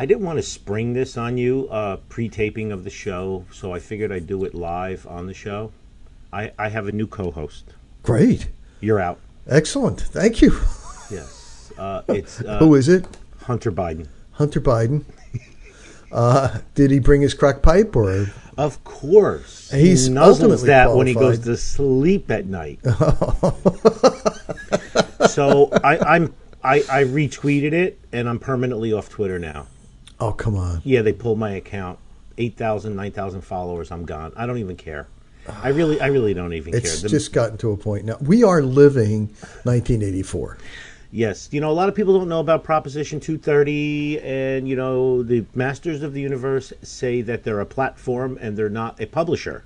I didn't want to spring this on you, uh, pre-taping of the show, so I figured I'd do it live on the show. I, I have a new co-host. Great. You're out. Excellent. Thank you. Yes. Uh, it's uh, Who is it? Hunter Biden. Hunter Biden. Uh, did he bring his crack pipe or? Of course. He's he nuzzles that when he goes to sleep at night. so I, I'm I, I retweeted it and I'm permanently off Twitter now. Oh, come on. Yeah, they pulled my account. 8,000, 9,000 followers. I'm gone. I don't even care. I really, I really don't even It's care. The- just gotten to a point now. We are living 1984. Yes, you know a lot of people don't know about Proposition 230, and you know the Masters of the Universe say that they're a platform and they're not a publisher.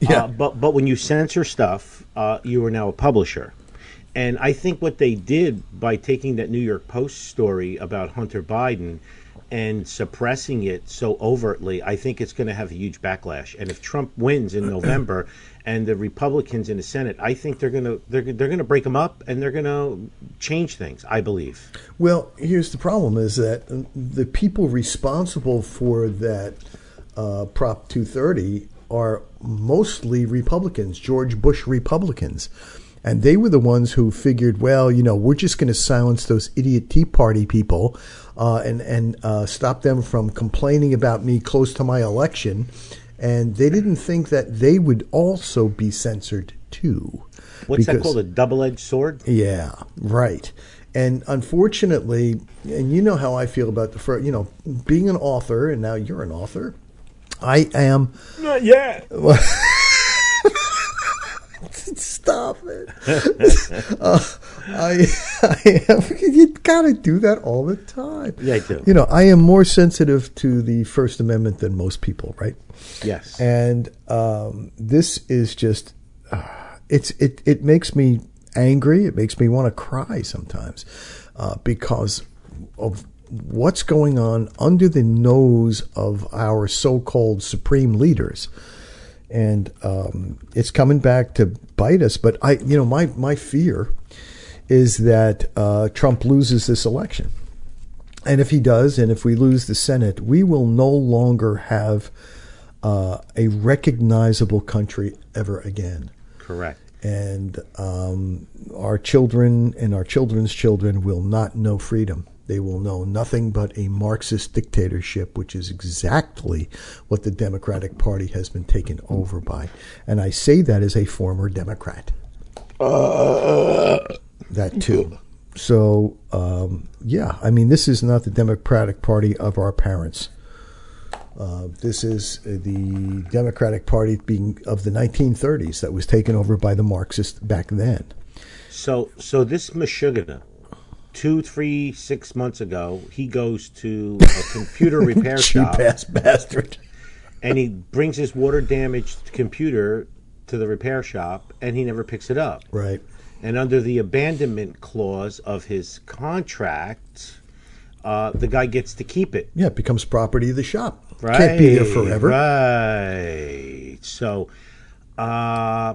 Yeah. Uh, but but when you censor stuff, uh, you are now a publisher. And I think what they did by taking that New York Post story about Hunter Biden and suppressing it so overtly, I think it's going to have a huge backlash. And if Trump wins in November, and the Republicans in the Senate, I think they're going to they're they're going to break them up and they're going to change things. I believe. Well, here's the problem: is that the people responsible for that uh, Prop 230 are mostly Republicans, George Bush Republicans, and they were the ones who figured, well, you know, we're just going to silence those idiot Tea Party people uh, and and uh, stop them from complaining about me close to my election, and they didn't think that they would also be censored too. What's that called? A double-edged sword? yeah, right. And unfortunately, and you know how I feel about the first, you know, being an author, and now you're an author. I am. Not yet. Stop it. uh, I, I am. You gotta do that all the time. Yeah, I do. You know, I am more sensitive to the First Amendment than most people, right? Yes. and um, this is just uh, it's it it makes me angry it makes me want to cry sometimes uh, because of what's going on under the nose of our so-called supreme leaders and um, it's coming back to bite us but i you know my my fear is that uh, trump loses this election and if he does, and if we lose the Senate, we will no longer have uh, a recognizable country ever again. Correct. And um, our children and our children's children will not know freedom. They will know nothing but a Marxist dictatorship, which is exactly what the Democratic Party has been taken over by. And I say that as a former Democrat. that too. So, um, yeah, I mean, this is not the Democratic Party of our parents. Uh, this is uh, the Democratic Party being of the 1930s that was taken over by the Marxists back then. So, so this Meshuggah, two, three, six months ago, he goes to a computer repair Cheap shop ass bastard. and he brings his water damaged computer to the repair shop and he never picks it up. Right. And under the abandonment clause of his contract, uh, the guy gets to keep it. Yeah, it becomes property of the shop. Right. Can't be there forever. Right. So, uh,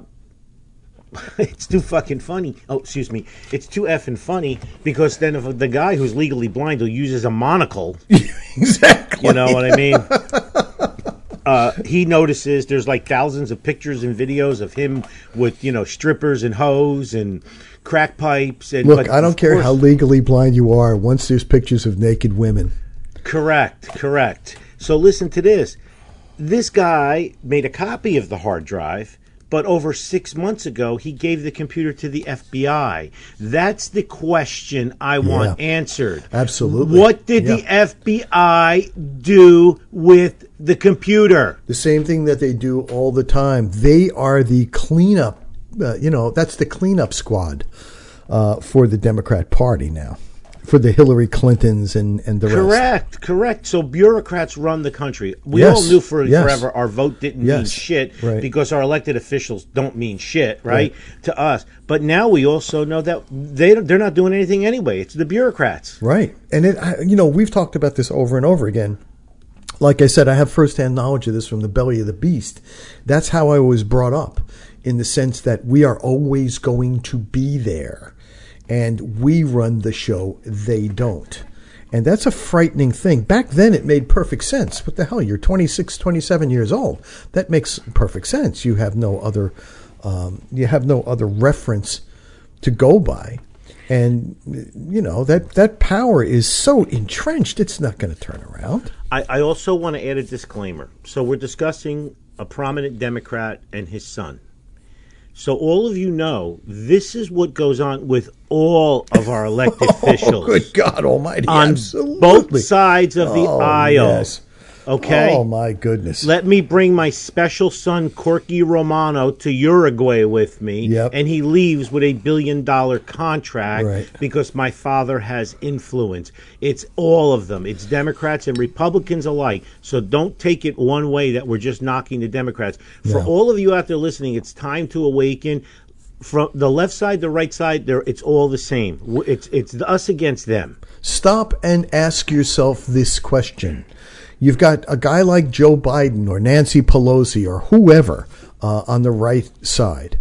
it's too fucking funny. Oh, excuse me. It's too effing funny because then if the guy who's legally blind who uses a monocle, exactly. you know what I mean? Uh, he notices there's like thousands of pictures and videos of him with you know strippers and hoes and crack pipes and Look, I don't care course- how legally blind you are. Once there's pictures of naked women, Correct, correct. So listen to this. This guy made a copy of the hard drive, but over six months ago, he gave the computer to the FBI. That's the question I want Yeah. answered. Absolutely. What did the FBI do with the computer? The same thing that they do all the time. They are the cleanup. Uh, you know, that's the cleanup squad uh, for the Democrat Party now, for the Hillary Clintons and and the rest. Correct, correct. So bureaucrats run the country. We Yes, all knew for yes. forever our vote didn't mean shit right. because our elected officials don't mean shit, right, Right. to us. But now we also know that they don't- they're not doing anything anyway. It's the bureaucrats. Right. And it, I, you know, we've talked about this over and over again. Like I said, I have firsthand knowledge of this from the belly of the beast. That's how I was brought up in the sense that we are always going to be there and we run the show. They don't. And that's a frightening thing. Back then, it made perfect sense. What the hell? You're 26, 27 years old. That makes perfect sense. You have no other, um, you have no other reference to go by. And you know that that power is so entrenched; it's not going to turn around. I, I also want to add a disclaimer. So we're discussing a prominent Democrat and his son. So all of you know this is what goes on with all of our elected oh, officials Oh, good God Almighty! on Absolutely. both sides of the Oh, aisle. yes. Okay. Oh my goodness! Let me bring my special son Corky Romano to Uruguay with me, Yep. and he leaves with a billion dollar contract Right. because my father has influence. It's all of them. It's Democrats and Republicans alike. So don't take it one way that we're just knocking the Democrats. For No. all of you out there listening, it's time to awaken. From the left side, the right side, there it's all the same. It's it's us against them. Stop and ask yourself this question. You've got a guy like Joe Biden or Nancy Pelosi or whoever uh, on the right side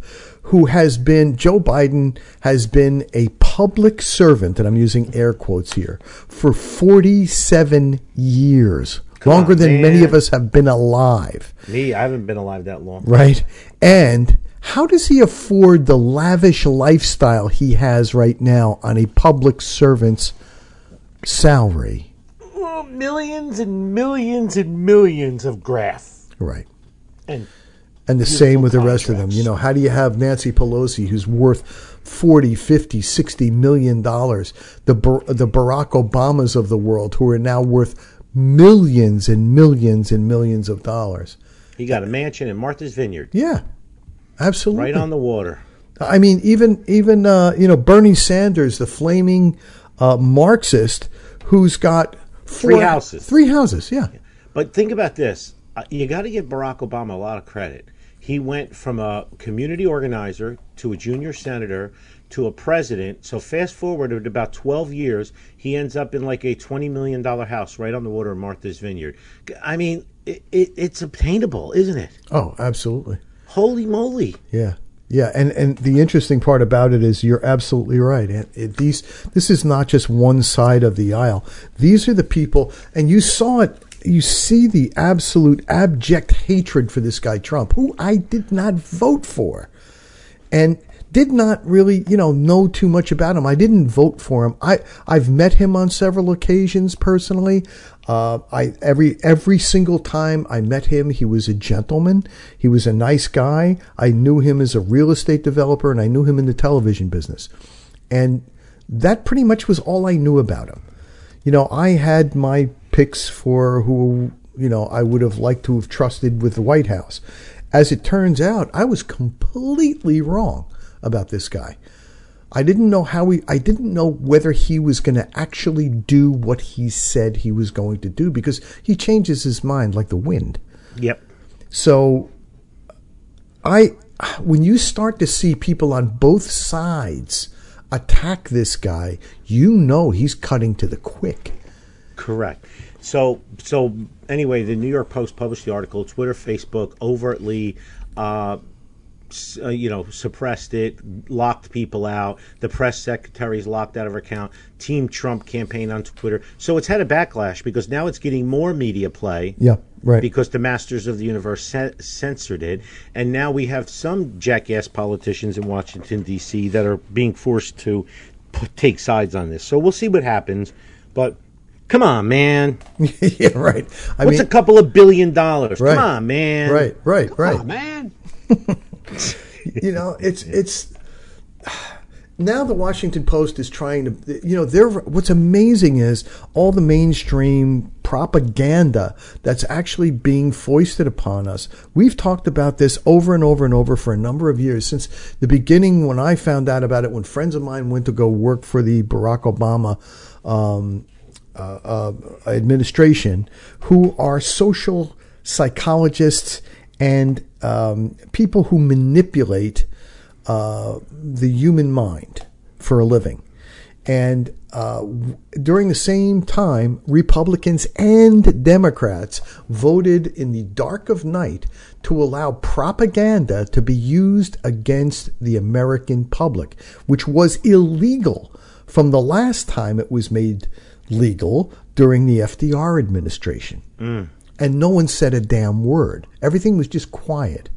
who has been, Joe Biden has been a public servant, and I'm using air quotes here, for 47 years. longer on, than many of us have been alive Me, I haven't been alive that long. right? And how does he afford the lavish lifestyle he has right now on a public servant's salary? Oh, millions and millions and millions of graph. Right. And And the same with the rest of them. You know, how do you have Nancy Pelosi, who's worth 40, 50, 60 million dollars, the, the Barack Obamas of the world, who are now worth millions and millions and millions of dollars? he got a mansion in Martha's Vineyard, Yeah, absolutely. right on the water. I mean, even even uh, you know Bernie Sanders, the flaming uh, Marxist, who's got Three houses. Three houses, yeah. But think about this: uh, you got to give Barack Obama a lot of credit. He went from a community organizer to a junior senator to a president. So fast forward at about 12 years, he ends up in like a 20 million dollar house right on the water in Martha's Vineyard. I mean, it, it, it's obtainable, isn't it? Oh, absolutely. Holy moly! Yeah, yeah, and and the interesting part about it is you're absolutely right. And it, these this is not just one side of the aisle. These are the people, and you saw it. You see the absolute abject hatred for this guy Trump, who I did not vote for, and did not really, you know, know too much about him. I didn't vote for him. I I've met him on several occasions personally. Uh, I every every single time I met him, he was a gentleman. He was a nice guy. I knew him as a real estate developer, and I knew him in the television business, and that pretty much was all I knew about him. You know, I had my picks for who you know I would have liked to have trusted with the White House. As it turns out, I was completely wrong about this guy. I didn't know how he, I didn't know whether he was going to actually do what he said he was going to do because he changes his mind like the wind. Yep. So I when you start to see people on both sides attack this guy, you know he's cutting to the quick. Correct. So, so anyway, the New York Post published the article. Twitter, Facebook overtly, uh, uh, you know, suppressed it, locked people out. The press secretary is locked out of her account. Team Trump campaign on Twitter. So it's had a backlash because now it's getting more media play. Yeah, right. Because the masters of the universe cen- censored it, and now we have some jackass politicians in Washington D.C. that are being forced to p- take sides on this. So we'll see what happens. But come on, man. yeah, right. I What's mean, a couple of billion dollars? Right. Come on, man. right, right, right. Oh, man. you know, it's it's now the Washington Post is trying to, you know, they're what's amazing is all the mainstream propaganda that's actually being foisted upon us. We've talked about this over and over and over for a number of years since the beginning when I found out about it. When friends of mine went to go work for the Barack Obama. Um, uh, uh, administration, who are social psychologists and um, people who manipulate uh, the human mind for a living. And uh, during the same time, Republicans and Democrats voted in the dark of night to allow propaganda to be used against the American public, which was illegal from the last time it was made legal during the FDR administration. Mm. And no one said a damn word. Everything was just quiet.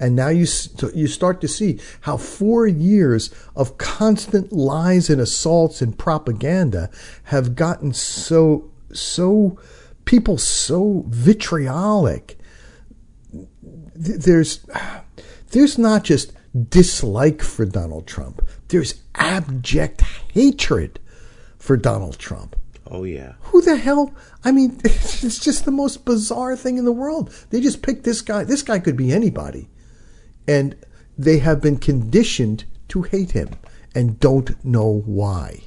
And now you you start to see how four years of constant lies and assaults and propaganda have gotten so so people so vitriolic. There's there's not just dislike for Donald Trump. There's abject hatred for Donald Trump. Oh yeah. Who the hell? I mean, it's just the most bizarre thing in the world. They just picked this guy. This guy could be anybody, and they have been conditioned to hate him and don't know why.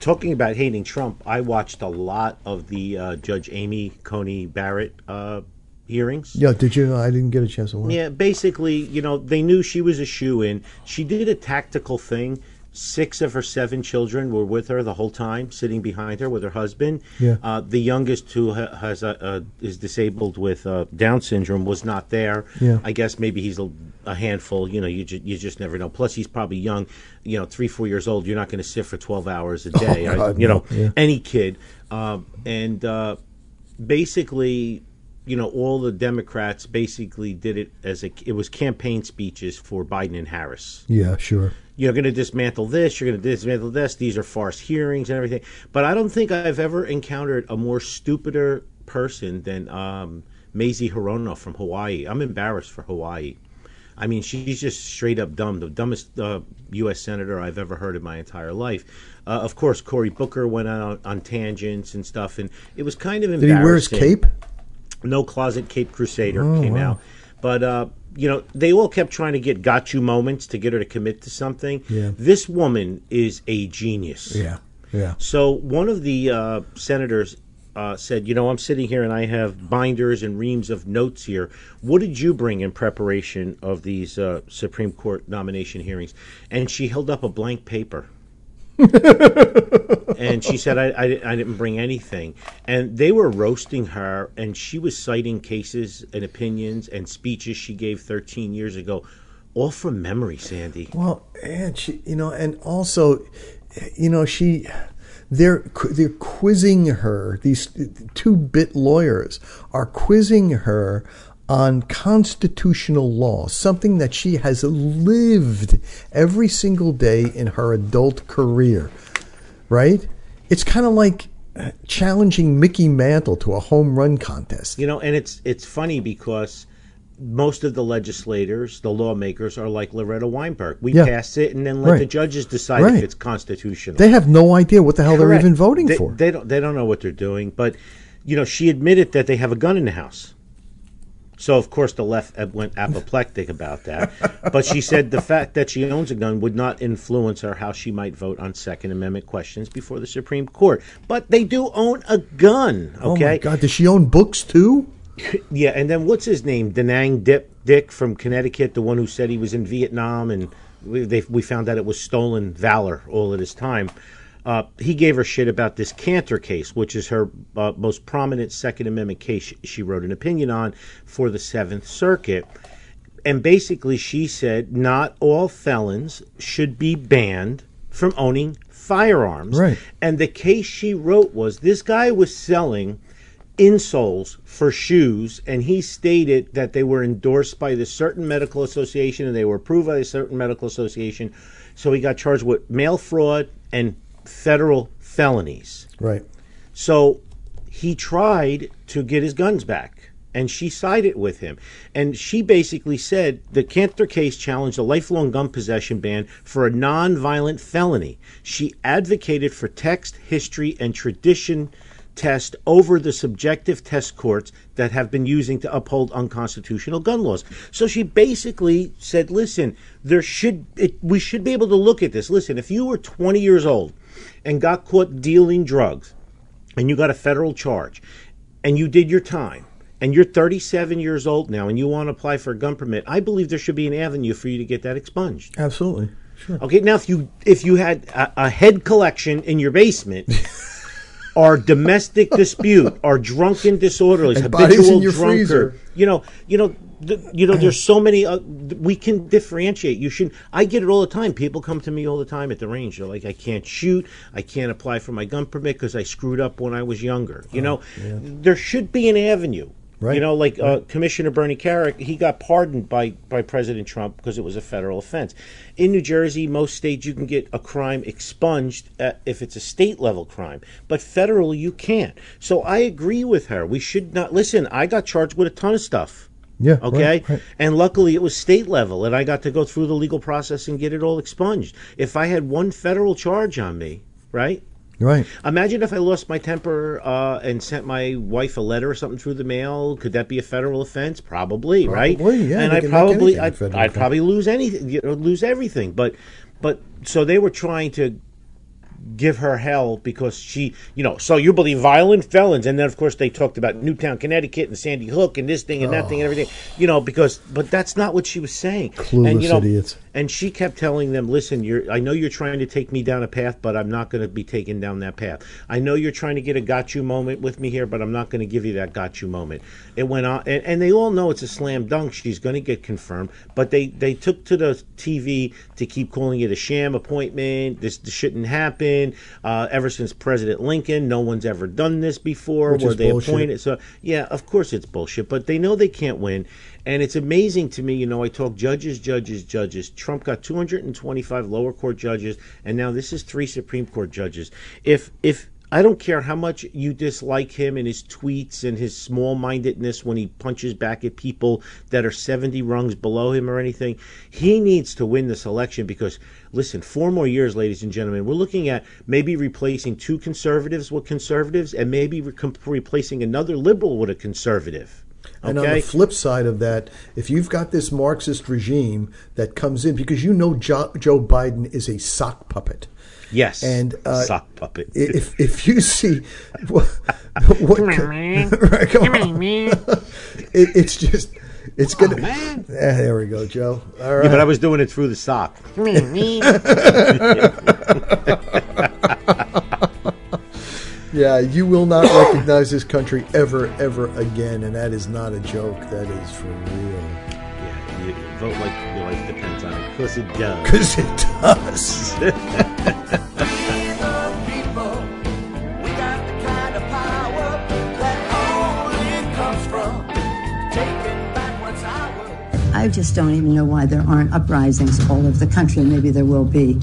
Talking about hating Trump, I watched a lot of the uh, Judge Amy Coney Barrett uh, hearings. Yeah, did you? I didn't get a chance to watch. Yeah, basically, you know, they knew she was a shoe in. She did a tactical thing Six of her seven children were with her the whole time, sitting behind her with her husband. Yeah. Uh, the youngest, who ha- has a, a, is disabled with uh, Down syndrome, was not there. Yeah. I guess maybe he's a, a handful. You know, you ju- you just never know. Plus, he's probably young. You know, three four years old. You're not going to sit for twelve hours a oh, day. Oh, God, you know, yeah. any kid. Um, and uh, basically, you know, all the Democrats basically did it as a it was campaign speeches for Biden and Harris. Yeah, sure you're going to dismantle this, you're going to dismantle this, these are farce hearings and everything. But I don't think I've ever encountered a more stupider person than um, Mazie Hirono from Hawaii. I'm embarrassed for Hawaii. I mean, she's just straight up dumb, the dumbest uh, U.S. senator I've ever heard in my entire life. Uh, of course, Cory Booker went out on tangents and stuff, and it was kind of embarrassing. Did he wear his cape? No Closet Cape Crusader oh, came wow. out. But uh, you know, they all kept trying to get got you moments to get her to commit to something. Yeah. This woman is a genius. Yeah, yeah. So one of the uh, senators uh, said, "You know, I'm sitting here and I have binders and reams of notes here. What did you bring in preparation of these uh, Supreme Court nomination hearings?" And she held up a blank paper. And she said, I, I, I, didn't bring anything. And they were roasting her, and she was citing cases and opinions and speeches she gave 13 years ago, all from memory, Sandy. Well, and she, you know, and also, you know, she. They're they're quizzing her. These two bit lawyers are quizzing her on constitutional law, something that she has lived every single day in her adult career, right? It's kind of like uh, challenging Mickey Mantle to a home run contest. You know, and it's it's funny because most of the legislators, the lawmakers, are like Loretta Weinberg. We Yeah. pass it and then let Right. the judges decide Right. if it's constitutional. They have no idea what the hell they're even voting they, for. They don't. They don't know what they're doing. But you know, she admitted that they have a gun in the house. So of course the left uh, went apoplectic about that. But she said the fact that she owns a gun would not influence her how she might vote on Second Amendment questions before the Supreme Court. But they do own a gun. Okay. Oh my God! Does she own books too? Yeah, and then what's his name? Da Nang Dip Dick from Connecticut, the one who said he was in Vietnam, and we, they, we found out it was stolen valor all of this time. Uh, he gave her shit about this Kanter case, which is her uh, most prominent Second Amendment case. She, she wrote an opinion on for the Seventh Circuit. And basically, she said not all felons should be banned from owning firearms. Right. And the case she wrote was this guy was selling insoles for shoes, and he stated that they were endorsed by the certain medical association and they were approved by a certain medical association. So he got charged with mail fraud and federal felonies. Right. So he tried to get his guns back. and she sided with him. And she basically said the Kanter case challenged a lifelong gun possession ban for a non-violent felony. She advocated for text, history, and tradition test over the subjective test courts that have been using to uphold unconstitutional gun laws. So she basically said, "Listen, there should it, we should be able to look at this. Listen, if you were 20 years old and got caught dealing drugs and you got a federal charge and you did your time and you're 37 years old now and you want to apply for a gun permit, I believe there should be an avenue for you to get that expunged. Absolutely. Sure. Okay, now if you if you had a, a head collection in your basement or domestic dispute or drunken disorderlies, And habitual drunkard, freezer. you know, you know, you know, there's so many. Uh, we can differentiate. You should. I get it all the time. People come to me all the time at the range. They're like, I can't shoot. I can't apply for my gun permit because I screwed up when I was younger. You know, there should be an avenue. Right. You know, like uh, Commissioner Bernie Kerik, he got pardoned by, by President Trump because it was a federal offense. In New Jersey, most states, you can get a crime expunged uh, if it's a state level crime, but federal you can't. So I agree with her. We should not listen. I got charged with a ton of stuff. Yeah. Okay. right, right. And luckily, it was state level, and I got to go through the legal process and get it all expunged. If I had one federal charge on me, right? Right. Imagine if I lost my temper uh, and sent my wife a letter or something through the mail. Could that be a federal offense? Probably, right? Yeah, And I probably, I'd, I'd probably lose anything, you know, lose everything. But, but so they were trying to give her hell because she, you know, so you believe violent felons, and then of course they talked about Newtown, Connecticut, and Sandy Hook, and this thing and that thing and everything, oh. you know, because, but that's not what she was saying. and Clueless you know, idiots. And she kept telling them, "Listen, you're. I know you're trying to take me down a path, but I'm not going to be taken down that path. I know you're trying to get a got you moment with me here, but I'm not going to give you that got you moment." It went on, and, and they all know it's a slam dunk. She's going to get confirmed, but they they took to the TV to keep calling it a sham appointment. This, this shouldn't happen. Uh, ever since President Lincoln, no one's ever done this before. Which where they bullshit. appointed so yeah, of course it's bullshit, but they know they can't win. And it's amazing to me, you know, I talk judges, judges, judges. Trump got 225 lower court judges, and now this is three Supreme Court judges. If if I don't care how much you dislike him and his tweets and his small mindedness when he punches back at people that are 70 rungs below him or anything. He needs to win this election because, listen, four more years, ladies and gentlemen, we're looking at maybe replacing two conservatives with conservatives and maybe re- replacing another liberal with a conservative. And on the flip side of that, if you've got this Marxist regime that comes in, because you know jo- Joe Biden is a sock puppet. yes. And uh, sock puppet. if if you see what, what right, come on. It, it's just it's gonna. man. Eh, there we go, Joe. All right. Yeah, but I was doing it through the sock. Yeah, you will not recognize this country ever, ever again, and that is not a joke. That is for real. Yeah, you vote like your life depends on it, because it does. Because it does. I just don't even know why there aren't uprisings all over the country, maybe there will be.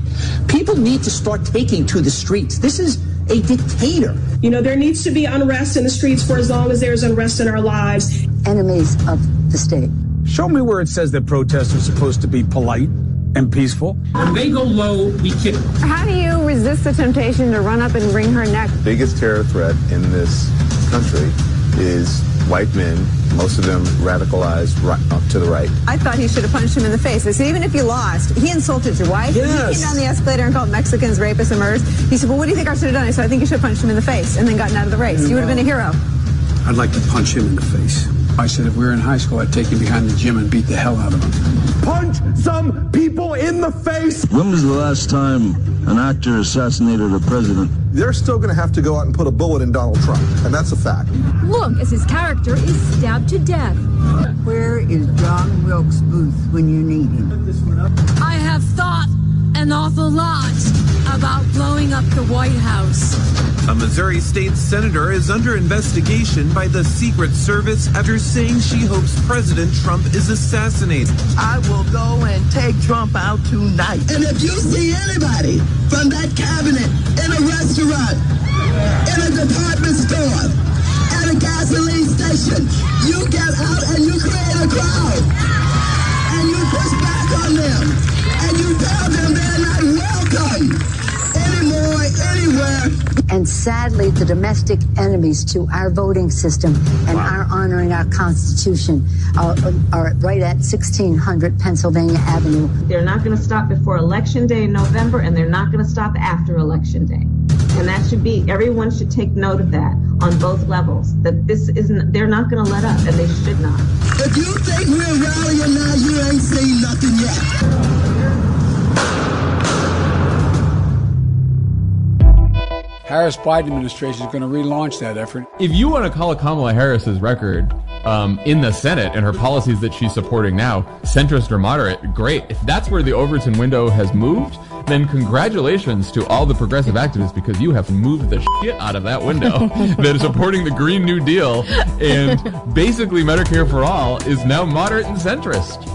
People need to start taking to the streets. This is a dictator. You know, there needs to be unrest in the streets for as long as there's unrest in our lives. Enemies of the state. Show me where it says that protests are supposed to be polite and peaceful. When they go low, we kick them. How do you resist the temptation to run up and wring her neck? biggest terror threat in this country is white men, most of them radicalized right, up to the right. I thought he should have punched him in the face. I said, even if you lost, he insulted your wife. He came down the escalator and called Mexicans rapists and murderers. He said, well, what do you think I should have done? I said, I think you should have punched him in the face and then gotten out of the race. You would have been a hero. I'd like to punch him in the face. I said if we were in high school, I'd take him behind the gym and beat the hell out of him. Punch some people in the face. When was the last time an actor assassinated a president? They're still going to have to go out and put a bullet in Donald Trump, and that's a fact. Look as his character is stabbed to death. Where is John Wilkes Booth when you need him? I have thought an awful lot about blowing up the White House. A Missouri state senator is under investigation by the Secret Service after saying she hopes President Trump is assassinated. I will go and take Trump out tonight. And if you see anybody from that cabinet in a restaurant, in a department store, at at a gasoline station. You get out and you create a crowd. And you push back on them. And you tell them they're not welcome anymore, anywhere. And sadly, the domestic enemies to our voting system and our honoring our Constitution are, are right at 1600 Pennsylvania Avenue. They're not going to stop before Election Day in November, and they're not going to stop after Election Day. And that should be, everyone should take note of that on both levels. That this isn't, they're not going to let up, and they should not. If you think we're rallying now, you ain't seen nothing yet. Harris Biden administration is going to relaunch that effort. If you want to call Kamala Harris's record um, in the Senate and her policies that she's supporting now centrist or moderate, great. If that's where the Overton window has moved, then congratulations to all the progressive activists because you have moved the shit out of that window that is supporting the Green New Deal and basically Medicare for all is now moderate and centrist.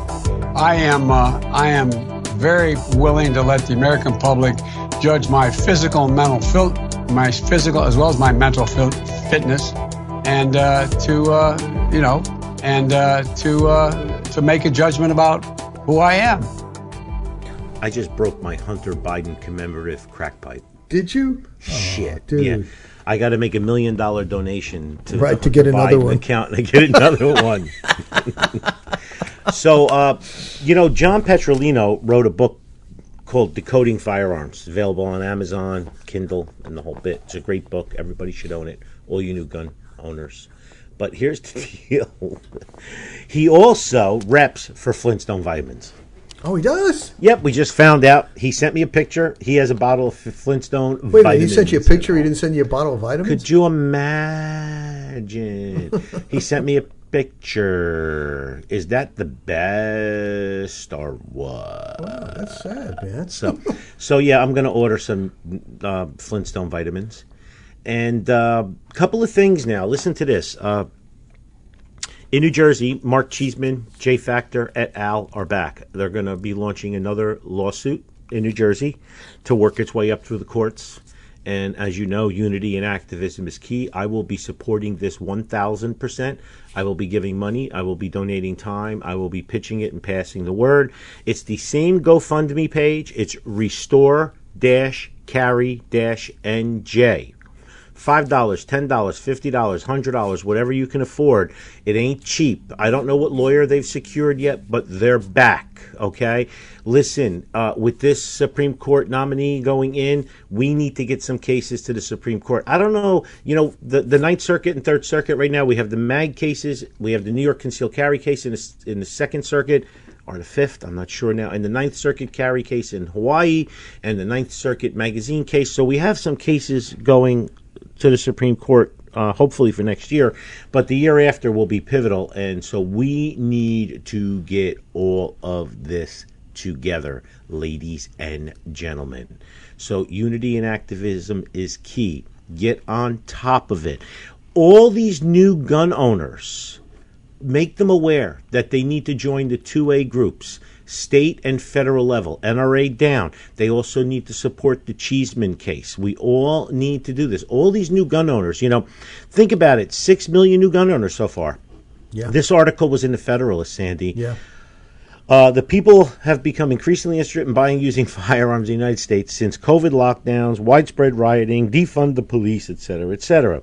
I am uh, I am very willing to let the American public judge my physical and mental fil- my physical as well as my mental fil- fitness, and uh, to uh, you know, and uh, to uh, to make a judgment about who I am. I just broke my Hunter Biden commemorative crack pipe. Did you? Shit, dude. yeah. I got to make a million dollar donation to Right, to get Hunter another Biden one. account and get another one. so, uh, you know, John Petrolino wrote a book called Decoding Firearms. It's available on Amazon, Kindle, and the whole bit. It's a great book. Everybody should own it. All you new gun owners. But here's the deal. he also reps for Flintstone Vitamins. Oh, he does. Yep, we just found out. He sent me a picture. He has a bottle of Flintstone Wait, a minute, vitamins. he sent you a picture. He didn't send you a bottle of vitamins. Could you imagine? he sent me a picture. Is that the best or what? Wow, That's sad, man. So, so yeah, I'm going to order some uh, Flintstone vitamins, and a uh, couple of things now. Listen to this. Uh, in New Jersey, Mark Cheeseman, J Factor et al. are back. They're going to be launching another lawsuit in New Jersey to work its way up through the courts. And as you know, unity and activism is key. I will be supporting this 1000%. I will be giving money. I will be donating time. I will be pitching it and passing the word. It's the same GoFundMe page. It's restore carry NJ. Five dollars, ten dollars, fifty dollars, hundred dollars, whatever you can afford. It ain't cheap. I don't know what lawyer they've secured yet, but they're back. Okay, listen. Uh, with this Supreme Court nominee going in, we need to get some cases to the Supreme Court. I don't know. You know, the the Ninth Circuit and Third Circuit right now. We have the Mag cases. We have the New York concealed carry case in the, in the Second Circuit or the fifth, I'm not sure now, and the Ninth Circuit carry case in Hawaii, and the Ninth Circuit magazine case. So we have some cases going to the Supreme Court, uh, hopefully for next year, but the year after will be pivotal, and so we need to get all of this together, ladies and gentlemen. So unity and activism is key. Get on top of it. All these new gun owners, make them aware that they need to join the 2A groups, state and federal level, NRA down. They also need to support the Cheeseman case. We all need to do this. All these new gun owners, you know, think about it 6 million new gun owners so far. Yeah. This article was in the Federalist, Sandy. Yeah. Uh, the people have become increasingly interested in buying and using firearms in the United States since COVID lockdowns, widespread rioting, defund the police, etc., etc.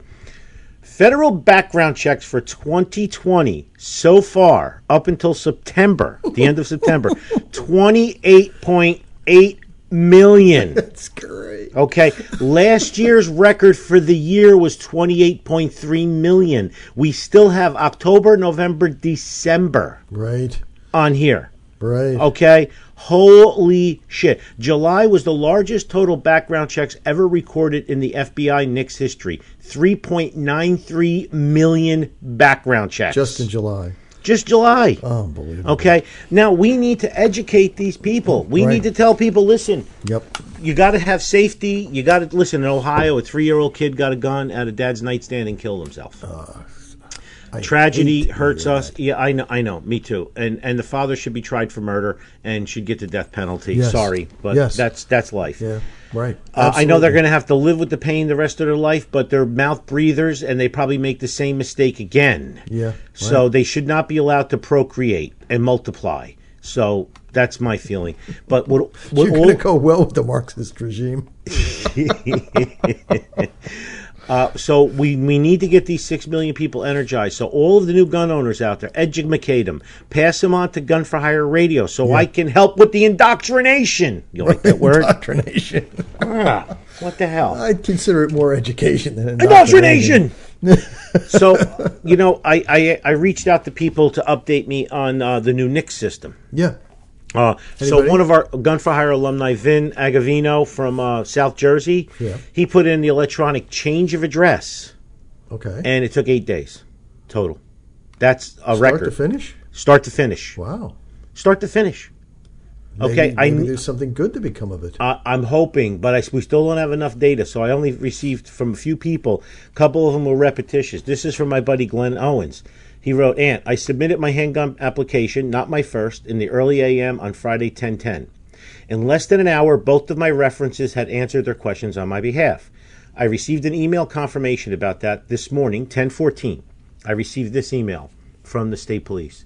Federal background checks for 2020 so far, up until September, the end of September, 28.8 million. That's great. Okay, last year's record for the year was 28.3 million. We still have October, November, December Right. on here. Right. Okay. Holy shit. July was the largest total background checks ever recorded in the FBI NICS history. 3.93 million background checks. Just in July. Just July. Unbelievable. Okay. Now we need to educate these people. We Right. need to tell people listen, Yep. you got to have safety. You got to listen. In Ohio, a three-year-old kid got a gun out of dad's nightstand and killed himself. Tragedy hate to hurts us. Yeah, I know. I know. Me too. And and the father should be tried for murder and should get the death penalty. Yes. Sorry, but Yes. that's that's life. Yeah, right. Uh, I know they're going to have to live with the pain the rest of their life, but they're mouth breathers, and they probably make the same mistake again. Yeah, So they should not be allowed to procreate and multiply. So that's my feeling. But what, what You're all- going to go well with the Marxist regime. Uh, so we, we need to get these six million people energized. So all of the new gun owners out there, educate them, pass them on to Gun for Hire Radio, so I can help with the indoctrination. You like that word? Indoctrination. Ah, what the hell? I'd consider it more education than Indoctrination. so you know, I, I I reached out to people to update me on uh, the new NICS system. Yeah. Uh, so one of our Gun for Hire alumni, Vin Agavino from uh, South Jersey, Yeah. he put in the electronic change of address, Okay. and it took eight days total. That's a Start record. to finish? Start to finish. Wow. Start to finish. Okay, Maybe, I maybe kn- there's something good to become of it. I I'm hoping, but I, we still don't have enough data. So I only received from a few people. A couple of them were repetitious. This is from my buddy Glenn Owens. He wrote, "Aunt, I submitted my handgun application, not my first, in the early AM on Friday 1010. In less than an hour, both of my references had answered their questions on my behalf. I received an email confirmation about that this morning, 1014. I received this email from the state police.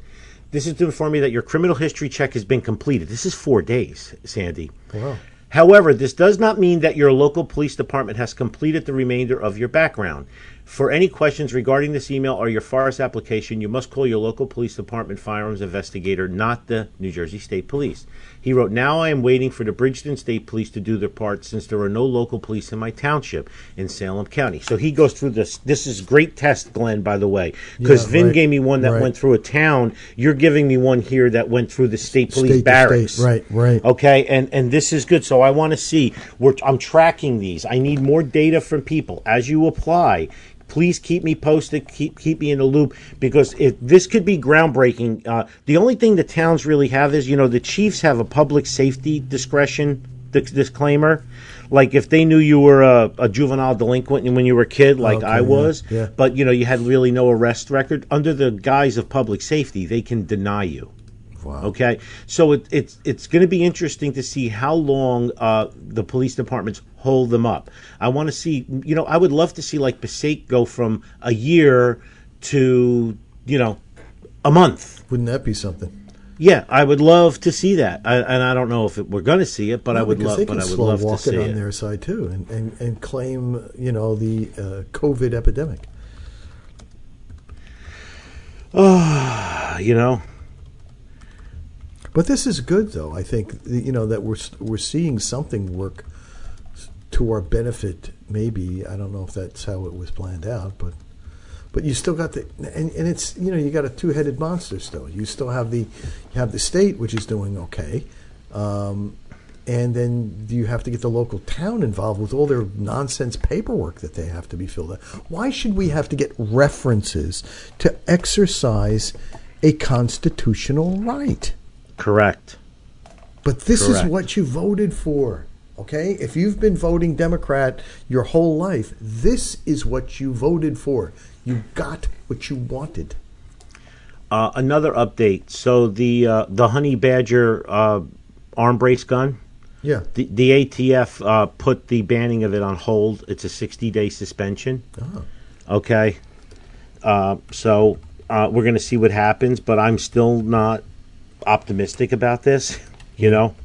This is to inform me that your criminal history check has been completed. This is four days, Sandy. Oh, wow. However, this does not mean that your local police department has completed the remainder of your background. For any questions regarding this email or your FARS application, you must call your local police department firearms investigator, not the New Jersey State Police. He wrote, Now I am waiting for the Bridgeton State Police to do their part since there are no local police in my township in Salem County. So he goes through this. This is great test, Glenn, by the way, because Yeah, Vin right, gave me one that right. went through a town. You're giving me one here that went through the state police State barracks. state, right, right. Okay, and and this is good. So I want to see. We're, I'm tracking these. I need more data from people as you apply. Please keep me posted. Keep keep me in the loop because if this could be groundbreaking. Uh, the only thing the towns really have is you know the chiefs have a public safety discretion dis- disclaimer. Like if they knew you were a, a juvenile delinquent when you were a kid, like Okay, I yeah, was, yeah. but you know you had really no arrest record, under the guise of public safety, they can deny you. Wow. Okay, so it, it's it's going to be interesting to see how long uh, the police departments hold them up. I want to see, you know, I would love to see like Passaic go from a year to you know a month. Wouldn't that be something? Yeah, I would love to see that, I, and I don't know if it, we're going to see it, but I Well, would love, they but can I would slow love to walk see it on it. their side too, and, and, and claim you know the uh, COVID epidemic. Oh, you know, But this is good, though. I think you know that we're we're seeing something work to our benefit. Maybe I don't know if that's how it was planned out, but but you still got the and, and it's you know you got a two headed monster still. You still have the you have the state which is doing okay, um, and then you have to get the local town involved with all their nonsense paperwork that they have to be filled out. Why should we have to get references to exercise a constitutional right? Correct. But this Correct. is what you voted for. Okay? If you've been voting Democrat your whole life, this is what you voted for. You got what you wanted. Uh, another update. So the uh, the Honey Badger uh, arm brace gun. Yeah. The, the ATF uh, put the banning of it on hold. It's a 60 day suspension. Oh. Okay. Uh, so uh, we're going to see what happens, but I'm still not optimistic about this. You know,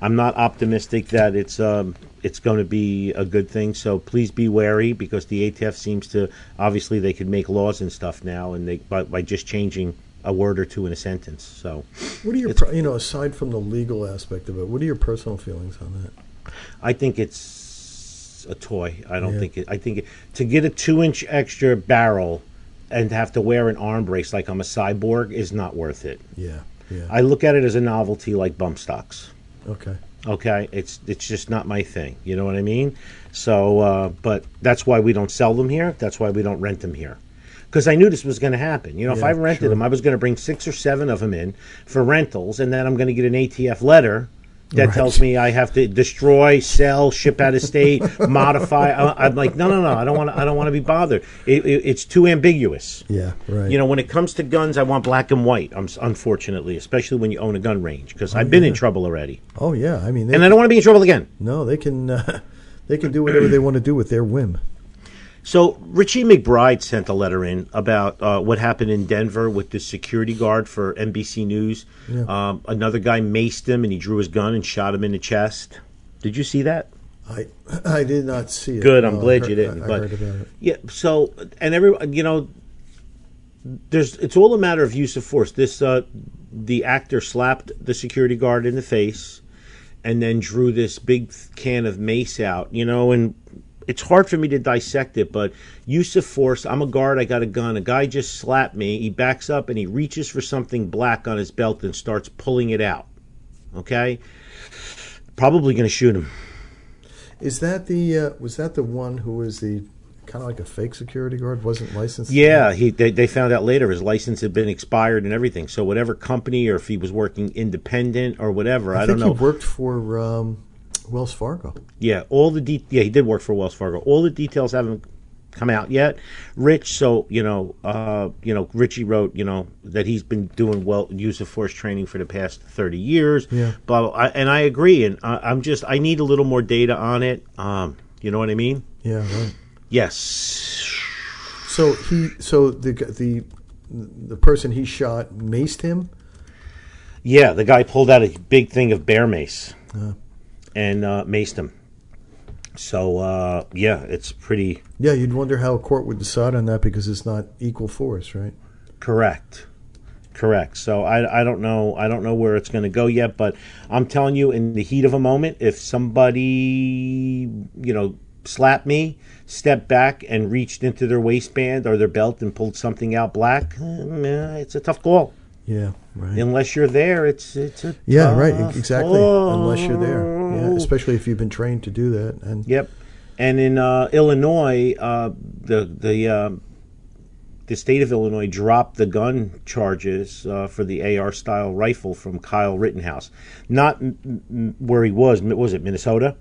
I'm not optimistic that it's um, it's going to be a good thing. So please be wary because the ATF seems to obviously they could make laws and stuff now, and they by, by just changing a word or two in a sentence. So What are your, per- you know, aside from the legal aspect of it, what are your personal feelings on that? I think it's a toy. I don't Yeah. think it. I think it, to get a two inch extra barrel and have to wear an arm brace like I'm a cyborg is not worth it. Yeah, yeah. I look at it as a novelty like bump stocks. Okay. Okay, it's it's just not my thing. You know what I mean? So, uh, but that's why we don't sell them here. That's why we don't rent them here. Because I knew this was going to happen. You know, if Yeah, I rented sure. them, I was going to bring six or seven of them in for rentals, and then I'm going to get an ATF letter that Right. tells me I have to destroy, sell, ship out of state, modify. I, I'm like, no, no, no. I don't want. I don't want to be bothered. It, it, it's too ambiguous. Yeah, right. You know, when it comes to guns, I want black and white. Um, unfortunately, especially when you own a gun range, because I've been in trouble already, Oh yeah, I mean, they, and I don't want to be in trouble again. No, they can. Uh, they can do whatever they want to do with their whim. So Richie McBride sent a letter in about uh, what happened in Denver with the security guard for NBC News. Yeah. Um, another guy maced him, and he drew his gun and shot him in the chest. Did you see that? I I did not see it. Good. I'm No, glad heard- you didn't. I, but heard about it. yeah. So and every you know, there's it's all a matter of use of force. This uh, the actor slapped the security guard in the face, and then drew this big can of mace out. You know, and it's hard for me to dissect it, but use of force. I'm a guard. I got a gun. A guy just slapped me. He backs up and he reaches for something black on his belt and starts pulling it out. Okay. Probably going to shoot him. Is that the uh, was that the one who was the kind of like a fake security guard? Wasn't licensed. Yeah, he they, they found out later his license had been expired and everything. So whatever company or if he was working independent or whatever, I, I, don't know. he worked for um, Wells Fargo. Yeah, all the de- yeah he did work for Wells Fargo. All the details haven't come out yet. Rich, so you know, uh, you know, Richie wrote, you know, that he's been doing well use of force training for the past thirty years. Yeah. blah, blah, I, and I agree. And I, I'm just I need a little more data on it. Um, you know what I mean? Yeah, right. Yes. So he, so the the the person he shot maced him. Yeah, the guy pulled out a big thing of bear mace Uh, and uh, maced him. So uh, yeah, it's pretty yeah, you'd wonder how a court would decide on that because it's not equal force, right? correct. Correct. So I, I don't know I don't know where it's going to go yet, but I'm telling you, in the heat of a moment, if somebody you know slapped me, stepped back, and reached into their waistband or their belt and pulled something out black, eh, it's a tough call. Yeah, right. Unless you're there, it's it's a Yeah, right. Exactly. Unless you're there. Yeah, especially if you've been trained to do that. And Yep. And in uh, Illinois, uh, the the um the state of Illinois dropped the gun charges uh, for the AR style rifle from Kyle Rittenhouse. Not m- m- where he was. m- Was it Minnesota?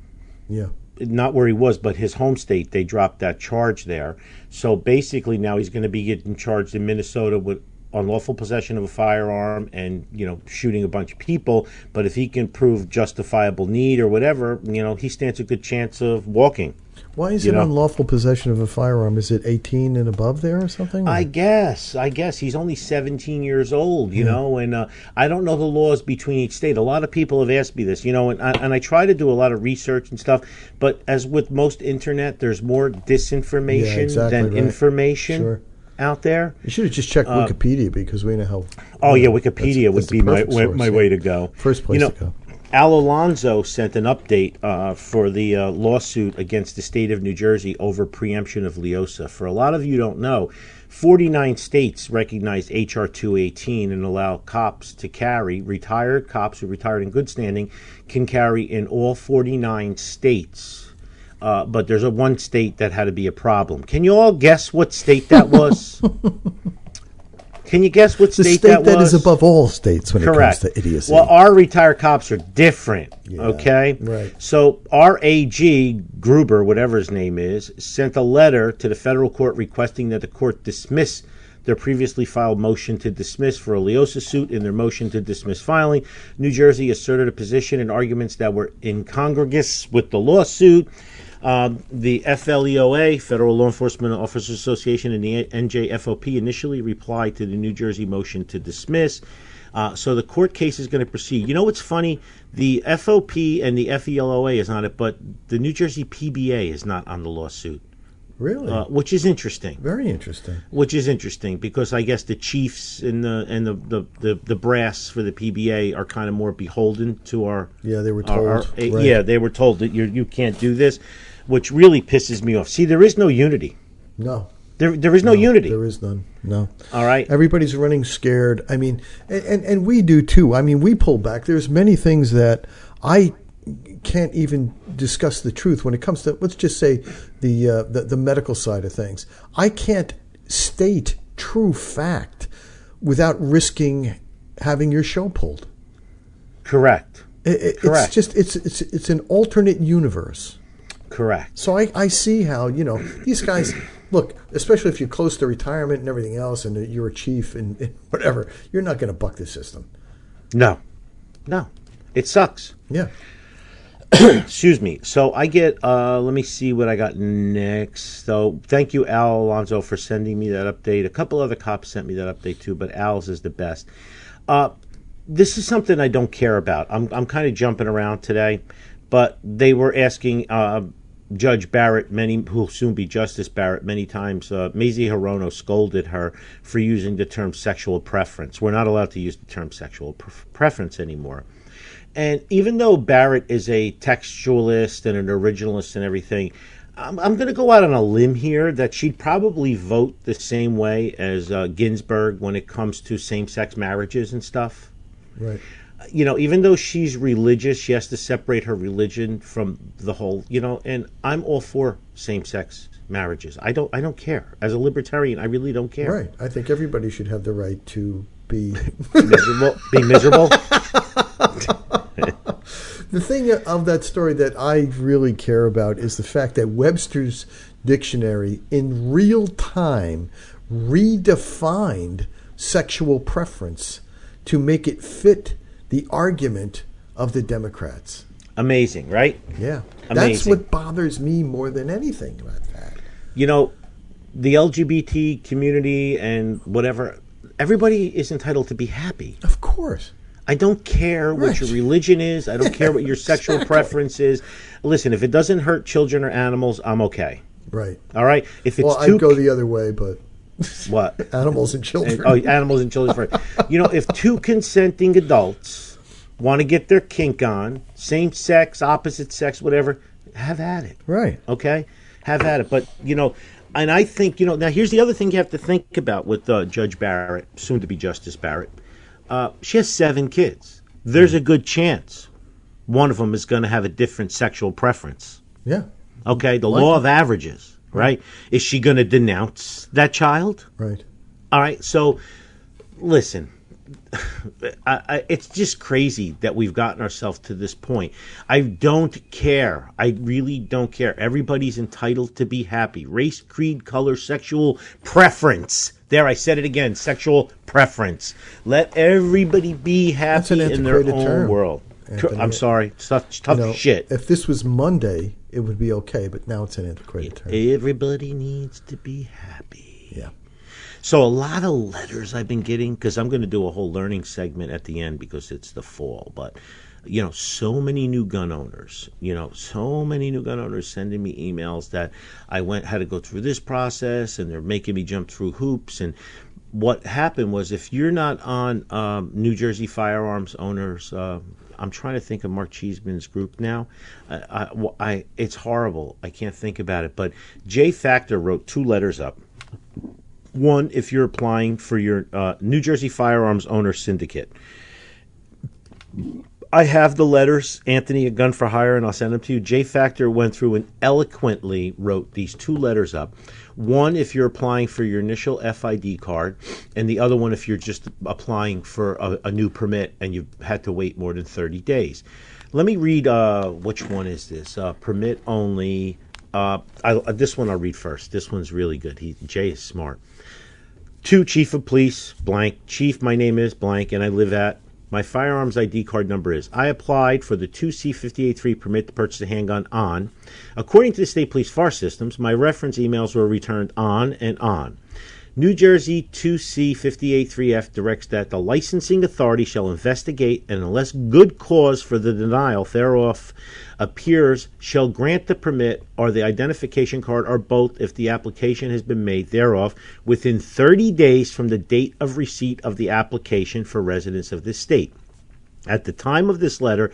yeah, Not where he was, but his home state. They dropped that charge there. So basically, now he's going to be getting charged in Minnesota with unlawful possession of a firearm and you know shooting a bunch of people. But if he can prove justifiable need or whatever, you know he stands a good chance of walking. why is it know? unlawful possession of a firearm? Is it 18 and above there or something? I guess. I guess he's only 17 years old, you Yeah. know, and uh, I don't know the laws between each state. A lot of people have asked me this, you know, and I, and I try to do a lot of research and stuff, but as with most internet, there's more disinformation Yeah, exactly than right. information Sure. Out there. You should have just checked Uh, Wikipedia because we know how. Oh yeah, Wikipedia that's would the be my way, source, my yeah. way to go. First place you know, to go. Al Alonso sent an update uh, for the uh, lawsuit against the state of New Jersey over preemption of Leosa. For a lot of you don't know, 49 states recognize HR 218 and allow cops to carry, retired cops who retired in good standing can carry in all 49 states. Uh, but there's a one state that had to be a problem. Can you all guess what state that was? Can you guess what The state, state that that was? is above all states when Correct. it comes to idiocy. Well, our retired cops are different. okay, right. So our AG Gruber, whatever his name is, sent a letter to the federal court requesting that the court dismiss their previously filed motion to dismiss for a Leosa suit. In their motion to dismiss filing, New Jersey asserted a position and arguments that were incongruous with the lawsuit. Um, the FLEOA, Federal Law Enforcement Officers Association, and the NJFOP initially replied to the New Jersey motion to dismiss. Uh, so the court case is going to proceed. You know what's funny? The FOP and the FELOA is on it, but the New Jersey PBA is not on the lawsuit. Really? Uh, which is interesting. Very interesting. Which is interesting because I guess the chiefs and the and the, the, the, the brass for the PBA are kind of more beholden to our Yeah, they were our- our- told, eh, right. yeah they were told that you you can't do this, which really pisses me off. See, there is no unity. No. There there is no, unity. There is none. No. All right. Everybody's running scared. I mean, and, and, and we do too. I mean, we pull back. There's many things that I can't even discuss the truth when it comes to let's just say the uh, the, the medical side of things. I can't state true fact without risking having your show pulled. Correct. It, it- Correct. It's just it's it's it's an alternate universe. Correct. So I, I see how you know these guys look, especially if you're close to retirement and everything else, and you're a chief and, and whatever. You're not going to buck the system. No, no, it sucks. Yeah. Excuse me. So I get. uh Let me see what I got next. So thank you, Al Alonso, for sending me that update. A couple other cops sent me that update too, but Al's is the best. Uh, this is something I don't care about. I'm I'm kind of jumping around today, but they were asking uh, Judge Barrett many, who'll soon be Justice Barrett, many times. Uh, Mazie Hirono scolded her for using the term sexual preference. We're not allowed to use the term sexual pref- preference anymore. And even though Barrett is a textualist and an originalist and everything, I'm, I'm going to go out on a limb here that she'd probably vote the same way as uh, Ginsburg when it comes to same sex marriages and stuff. Right. You know, even though she's religious, she has to separate her religion from the whole. You know, and I'm all for same sex marriages. I don't. I don't care. As a libertarian, I really don't care. Right. I think everybody should have the right to be Miserable. Be miserable. the thing of that story that I really care about is the fact that Webster's dictionary in real time redefined sexual preference to make it fit the argument of the Democrats. Amazing, right? Yeah. That's what bothers me more than anything about that. you know, the LGBT community and whatever, everybody is entitled to be happy. Of course. I don't care what your religion is. I don't care what your sexual preference is. Listen, if it doesn't hurt children or animals, I'm okay. Right. All right. If it's well, too I'd go the other way, but what animals and children. oh, animals and children. first. you know, if two consenting adults want to get their kink on, same sex, opposite sex, whatever, have at it. Right. Okay, have at it. But you know, and I think you know. Now, here's the other thing you have to think about with uh, Judge Barrett, soon to be Justice Barrett. Uh, she has seven kids. There's a good chance one of them is going to have a different sexual preference. Yeah. Okay, the Like law it. of averages, right? Is she going to denounce that child? Right. All right. So, listen, I, I, it's just crazy that we've gotten ourselves to this point. I don't care. I really don't care. Everybody's entitled to be happy. Race, creed, color, sexual preference. There, I said it again. Sexual preference. Let everybody be happy in their own term, world. Anthony. I'm sorry. Tough, tough You know, shit. If this was Monday, it would be okay, but now it's an antiquated term. Everybody needs to be happy. Yeah. So a lot of letters I've been getting because I'm going to do a whole learning segment at the end because it's the fall. But you know, so many new gun owners. You know, so many new gun owners sending me emails that I went had to go through this process and they're making me jump through hoops. And what happened was if you're not on um, New Jersey firearms owners. Uh, I'm trying to think of Mark Cheeseman's group now. I, I, it's horrible. I can't think about it. But Jay Factor wrote two letters up one if you're applying for your uh, New Jersey Firearms Owner Syndicate. I have the letters, Anthony a Gun for Hire, and I'll send them to you. J Factor went through and eloquently wrote these two letters up. One if you're applying for your initial FID card, and the other one if you're just applying for a, a new permit and you've had to wait more than 30 days. Let me read uh, which one is this? Uh, permit only. Uh, I, this one I'll read first. This one's really good. He, Jay is smart. To Chief of Police, blank. Chief, my name is blank, and I live at. My firearms ID card number is. I applied for the 2C583 permit to purchase a handgun on. According to the state police FAR systems, my reference emails were returned on and on. New Jersey 2C583F directs that the licensing authority shall investigate and unless good cause for the denial thereof appears shall grant the permit or the identification card or both if the application has been made thereof within 30 days from the date of receipt of the application for residents of this state. At the time of this letter,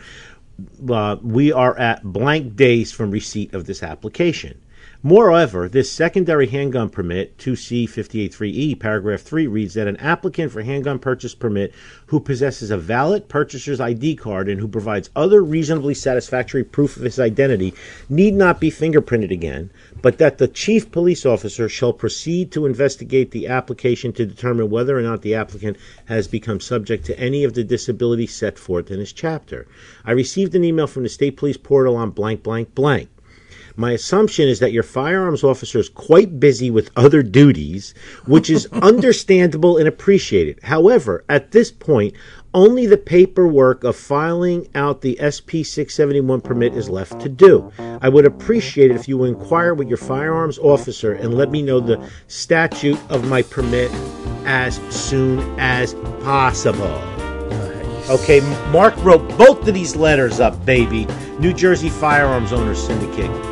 uh, we are at blank days from receipt of this application. Moreover, this secondary handgun permit, 2C583E, E, paragraph 3, reads that an applicant for handgun purchase permit who possesses a valid purchaser's ID card and who provides other reasonably satisfactory proof of his identity need not be fingerprinted again, but that the chief police officer shall proceed to investigate the application to determine whether or not the applicant has become subject to any of the disabilities set forth in this chapter. I received an email from the state police portal on blank, blank, blank. My assumption is that your firearms officer is quite busy with other duties, which is understandable and appreciated. However, at this point, only the paperwork of filing out the SP 671 permit is left to do. I would appreciate it if you inquire with your firearms officer and let me know the statute of my permit as soon as possible. Okay, Mark wrote both of these letters up, baby. New Jersey Firearms Owners Syndicate.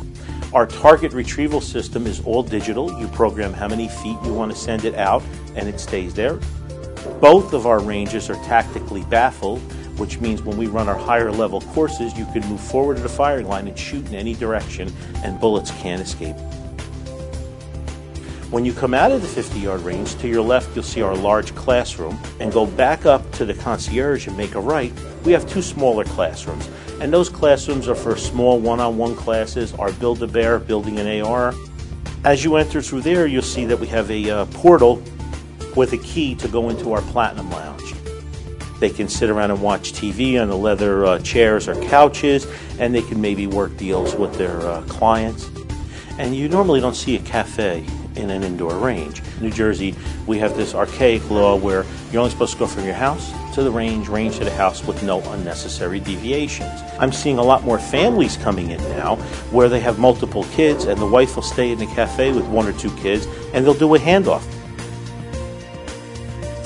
Our target retrieval system is all digital. You program how many feet you want to send it out, and it stays there. Both of our ranges are tactically baffled, which means when we run our higher level courses, you can move forward to the firing line and shoot in any direction, and bullets can't escape. When you come out of the 50 yard range, to your left, you'll see our large classroom, and go back up to the concierge and make a right. We have two smaller classrooms, and those classrooms are for small one on one classes, our Build a Bear, building an AR. As you enter through there, you'll see that we have a uh, portal with a key to go into our Platinum Lounge. They can sit around and watch TV on the leather uh, chairs or couches, and they can maybe work deals with their uh, clients. And you normally don't see a cafe in an indoor range. In New Jersey, we have this archaic law where you're only supposed to go from your house to the range, range to the house with no unnecessary deviations. I'm seeing a lot more families coming in now where they have multiple kids and the wife will stay in the cafe with one or two kids and they'll do a handoff.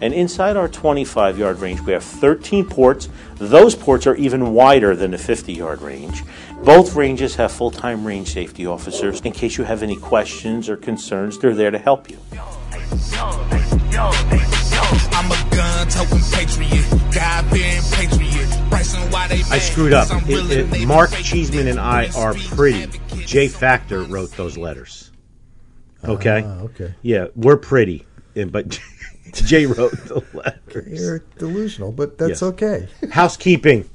And inside our 25 yard range, we have 13 ports. Those ports are even wider than the 50 yard range. Both ranges have full time range safety officers. In case you have any questions or concerns, they're there to help you. I'm a gun toting patriot, God bearing patriot. Bryson, why they I screwed up. It- it- Mark Cheeseman and I are pretty. J Factor wrote those letters. Okay. Ah, okay. Yeah, we're pretty, but Jay wrote the letters. You're delusional, but that's okay. Housekeeping.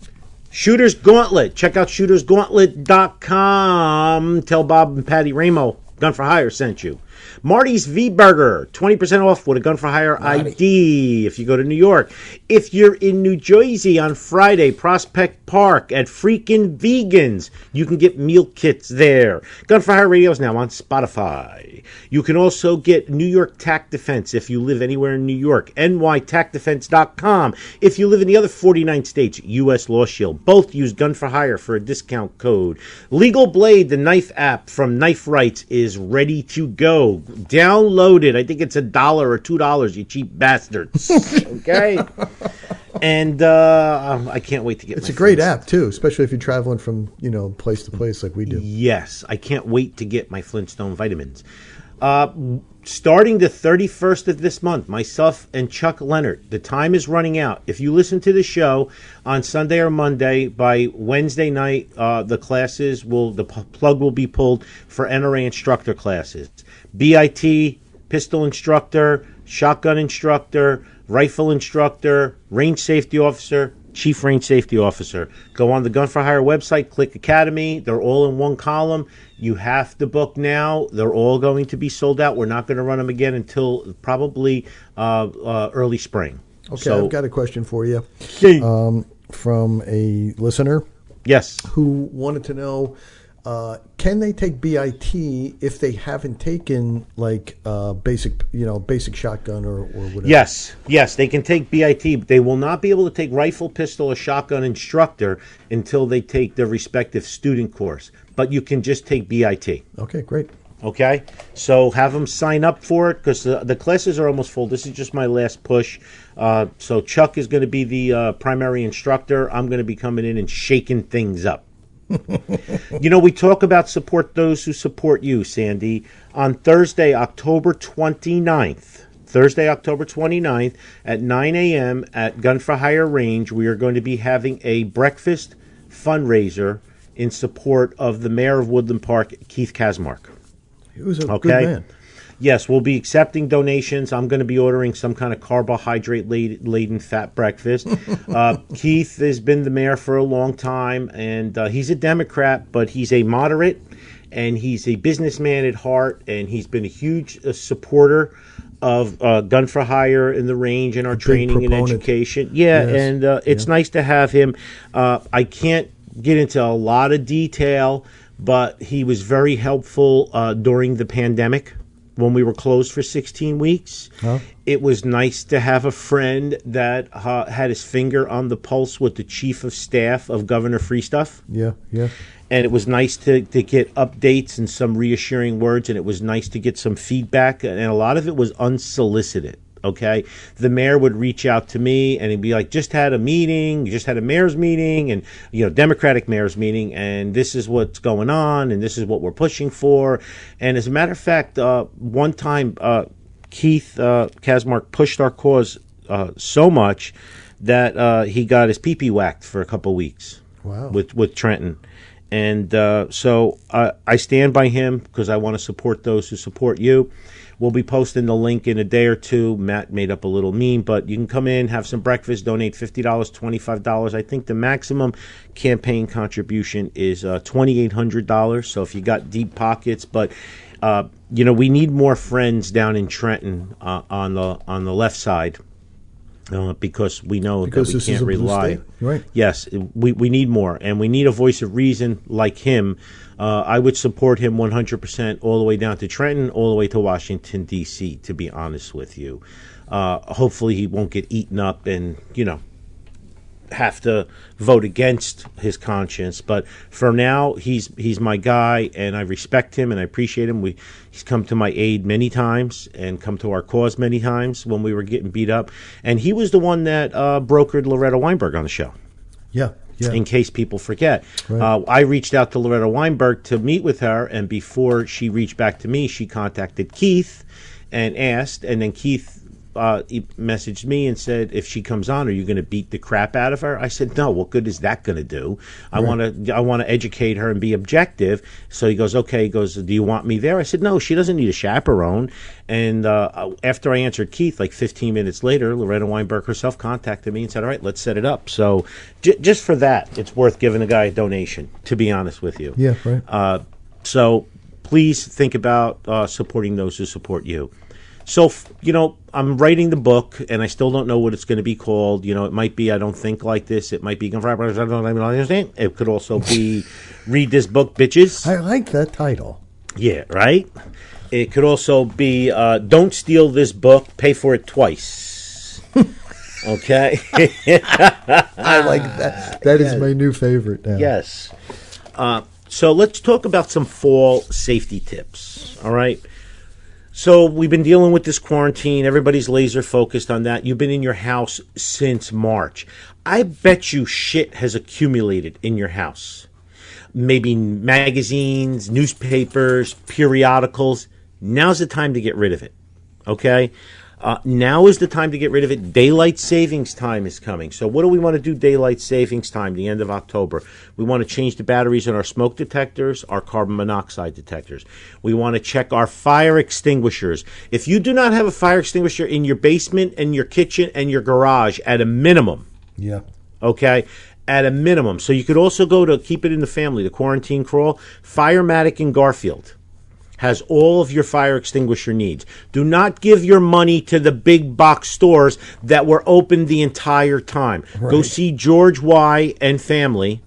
Shooters Gauntlet. Check out shootersgauntlet.com. Tell Bob and Patty Ramo Gun for Hire sent you. Marty's V Burger, 20% off with a Gun for Hire ID if you go to New York. If you're in New Jersey on Friday, Prospect Park at Freakin' Vegans, you can get meal kits there. Gun for Hire Radio is now on Spotify. You can also get New York Tac Defense if you live anywhere in New York. NYTacDefense.com. If you live in the other 49 states, U.S. Law Shield. Both use Gun for Hire for a discount code. Legal Blade, the knife app from Knife Rights, is ready to go. Download it. I think it's a dollar or two dollars, you cheap bastards. okay? And uh, I can't wait to get it. It's a great app too, especially if you're traveling from you know place to place like we do. Yes, I can't wait to get my Flintstone vitamins. Uh, starting the 31st of this month, myself and Chuck Leonard, the time is running out. If you listen to the show on Sunday or Monday, by Wednesday night, uh, the classes will, the p- plug will be pulled for NRA instructor classes. BIT, pistol instructor, shotgun instructor, rifle instructor, range safety officer, chief range safety officer. Go on the Gun for Hire website, click Academy. They're all in one column. You have to book now. They're all going to be sold out. We're not going to run them again until probably uh, uh, early spring. Okay, So- I've got a question for you um, from a listener. Yes. Who wanted to know uh, can they take BIT if they haven't taken like uh, basic, you know, basic shotgun or, or whatever? Yes, yes, they can take BIT, but they will not be able to take rifle, pistol, or shotgun instructor until they take their respective student course. But you can just take BIT. Okay, great. Okay, so have them sign up for it because the, the classes are almost full. This is just my last push. Uh, so Chuck is going to be the uh, primary instructor. I'm going to be coming in and shaking things up. You know, we talk about support those who support you, Sandy. On Thursday, October 29th, Thursday, October 29th at 9 a.m. at Gun for Hire Range, we are going to be having a breakfast fundraiser in support of the mayor of Woodland Park, Keith Kazmark. He was a Okay. good man. Yes, we'll be accepting donations. I'm going to be ordering some kind of carbohydrate laden, fat breakfast. uh, Keith has been the mayor for a long time, and uh, he's a Democrat, but he's a moderate, and he's a businessman at heart, and he's been a huge uh, supporter of uh, gun for hire in the range and our training and education. Yeah, Yes. and uh, it's nice to have him. Uh, I can't get into a lot of detail, but he was very helpful uh, during the pandemic when we were closed for 16 weeks. Huh? It was nice to have a friend that uh, had his finger on the pulse with the chief of staff of Governor Freestuff Yeah, yeah. and it was nice to, to get updates and some reassuring words and it was nice to get some feedback and a lot of it was unsolicited okay the mayor would reach out to me and he'd be like just had a meeting just had a mayor's meeting and you know democratic mayor's meeting and this is what's going on and this is what we're pushing for and as a matter of fact uh, one time uh, keith uh, kazmark pushed our cause uh, so much that uh, he got his pee-pee whacked for a couple weeks Wow. with with Trenton. And uh, so uh, I stand by him because I want to support those who support you. We'll be posting the link in a day or two. Matt made up a little meme, but you can come in, have some breakfast, donate $50, $25. I think the maximum campaign contribution is uh, $2,800. So if you got deep pockets, but uh, you know we need more friends down in Trenton uh, on the on the left side uh, because we know Because that we can't rely. right. Yes, we, we need more, and we need a voice of reason like him. Uh, I would support him 100% all the way down to Trenton, all the way to Washington, D.C., to be honest with you. Uh, hopefully, he won't get eaten up and, you know, have to vote against his conscience. But for now, he's he's my guy, and I respect him and I appreciate him. We he's come to my aid many times and come to our cause many times when we were getting beat up, and he was the one that uh, brokered Loretta Weinberg on the show. Yeah, yeah. In case people forget, Right. uh, I reached out to Loretta Weinberg to meet with her, and before she reached back to me, she contacted Keith and asked, and then Keith uh, he messaged me and said, "If she comes on, are you going to beat the crap out of her?" I said, "No. What good is that going to do? I Right. want to. I want to educate her and be objective." So he goes, "Okay." He goes, "Do you want me there?" I said, "No. She doesn't need a chaperone." And uh, after I answered Keith, like 15 minutes later, Loretta Weinberg herself contacted me and said, "All right, let's set it up." So j- just for that, it's worth giving a guy a donation. To be honest with you, Yeah, right. uh, so please think about uh, supporting those who support you. So, f- you know, I'm writing the book and I still don't know what it's going to be called. You know, it might be I Don't Think Like This. It might be It could also be Read This Book, Bitches. I like that title. Yeah, right? It could also be uh, Don't Steal This Book, Pay for It Twice. okay? I like that. That is Yes. my new favorite now. Yes. Uh, so let's talk about some fall safety tips. All right. So we've been dealing with this quarantine. Everybody's laser focused on that. You've been in your house since March. I bet you shit has accumulated in your house. Maybe magazines, newspapers, periodicals. Now's the time to get rid of it. Okay? Uh, now is the time to get rid of it. Daylight savings time is coming. So, what do we want to do? Daylight savings time, the end of October. We want to change the batteries in our smoke detectors, our carbon monoxide detectors. We want to check our fire extinguishers. If you do not have a fire extinguisher in your basement and your kitchen and your garage, at a minimum, Yeah. okay at a minimum so you could also go to keep it in the family the quarantine crawl firematic in garfield has all of your fire extinguisher needs. Do not give your money to the big box stores that were open the entire time. Go see george y and family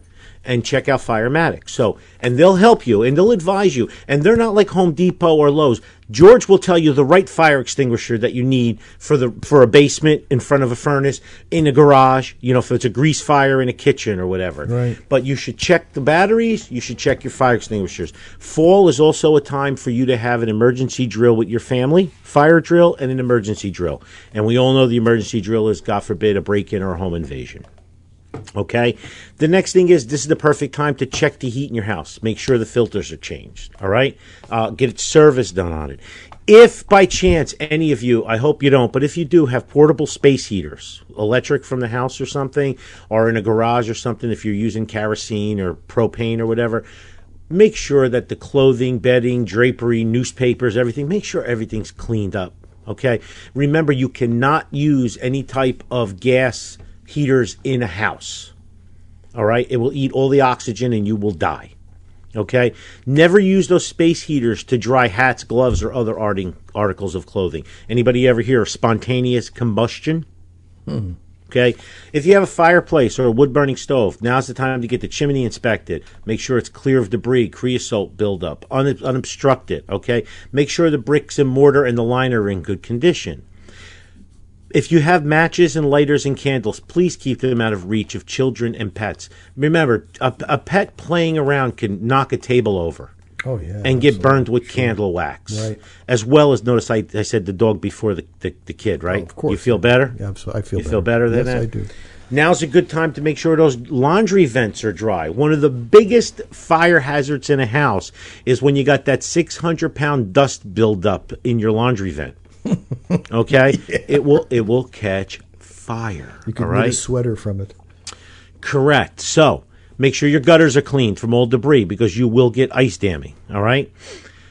and check out Firematic. So, and they'll help you and they'll advise you. And they're not like Home Depot or Lowe's. George will tell you the right fire extinguisher that you need for the for a basement in front of a furnace, in a garage. You know, if it's a grease fire in a kitchen or whatever. Right. But you should check the batteries. You should check your fire extinguishers. Fall is also a time for you to have an emergency drill with your family, fire drill, and an emergency drill. And we all know the emergency drill is, God forbid, a break in or a home invasion. Okay. The next thing is this is the perfect time to check the heat in your house. Make sure the filters are changed. All right. Uh, get service done on it. If by chance any of you, I hope you don't, but if you do have portable space heaters, electric from the house or something, or in a garage or something, if you're using kerosene or propane or whatever, make sure that the clothing, bedding, drapery, newspapers, everything, make sure everything's cleaned up. Okay. Remember, you cannot use any type of gas heaters in a house. All right. It will eat all the oxygen and you will die. Okay. Never use those space heaters to dry hats, gloves, or other articles of clothing. Anybody ever hear of spontaneous combustion? Hmm. Okay. If you have a fireplace or a wood burning stove, now's the time to get the chimney inspected. Make sure it's clear of debris, creosote buildup, un- unobstructed. Okay. Make sure the bricks and mortar and the liner are in good condition. If you have matches and lighters and candles, please keep them out of reach of children and pets. Remember, a, a pet playing around can knock a table over Oh yeah. and get burned with candle wax. Right. As well as notice I, I said the dog before the, the, the kid, right? of course. You feel better? Yeah, absolutely. I feel you feel better than that? yes, that? I do. Now's a good time to make sure those laundry vents are dry. One of the biggest fire hazards in a house is when you got that 600 pound dust buildup in your laundry vent. Okay? It will it will catch fire. You can right? a sweater from it. Correct. So make sure your gutters are cleaned from old debris because you will get ice damming. All right.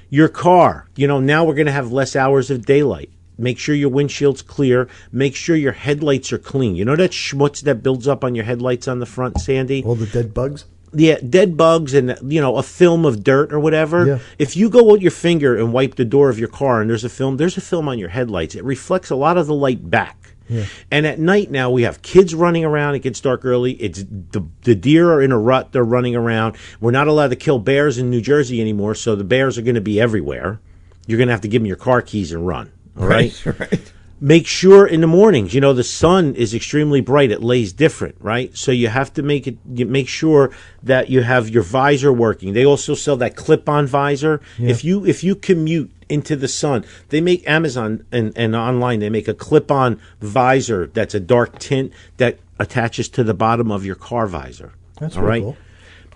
Your car, you know, now we're going to have less hours of daylight. Make sure your windshield's clear. Make sure your headlights are clean. You know that schmutz that builds up on your headlights on the front, Sandy? All the dead bugs. Yeah, dead bugs and you know a film of dirt or whatever. Yeah. If you go with your finger and wipe the door of your car and there's a film, there's a film on your headlights. It reflects a lot of the light back. Yeah. And at night now we have kids running around. It gets dark early. It's the the deer are in a rut. They're running around. We're not allowed to kill bears in New Jersey anymore, so the bears are going to be everywhere. You're going to have to give them your car keys and run. All right. right. Make sure in the mornings, you know, the sun is extremely bright. It lays different, right? So you have to make it. You make sure that you have your visor working. They also sell that clip-on visor. Yeah. If you if you commute into the sun, they make Amazon and, and online. They make a clip-on visor that's a dark tint that attaches to the bottom of your car visor. That's all right. cool.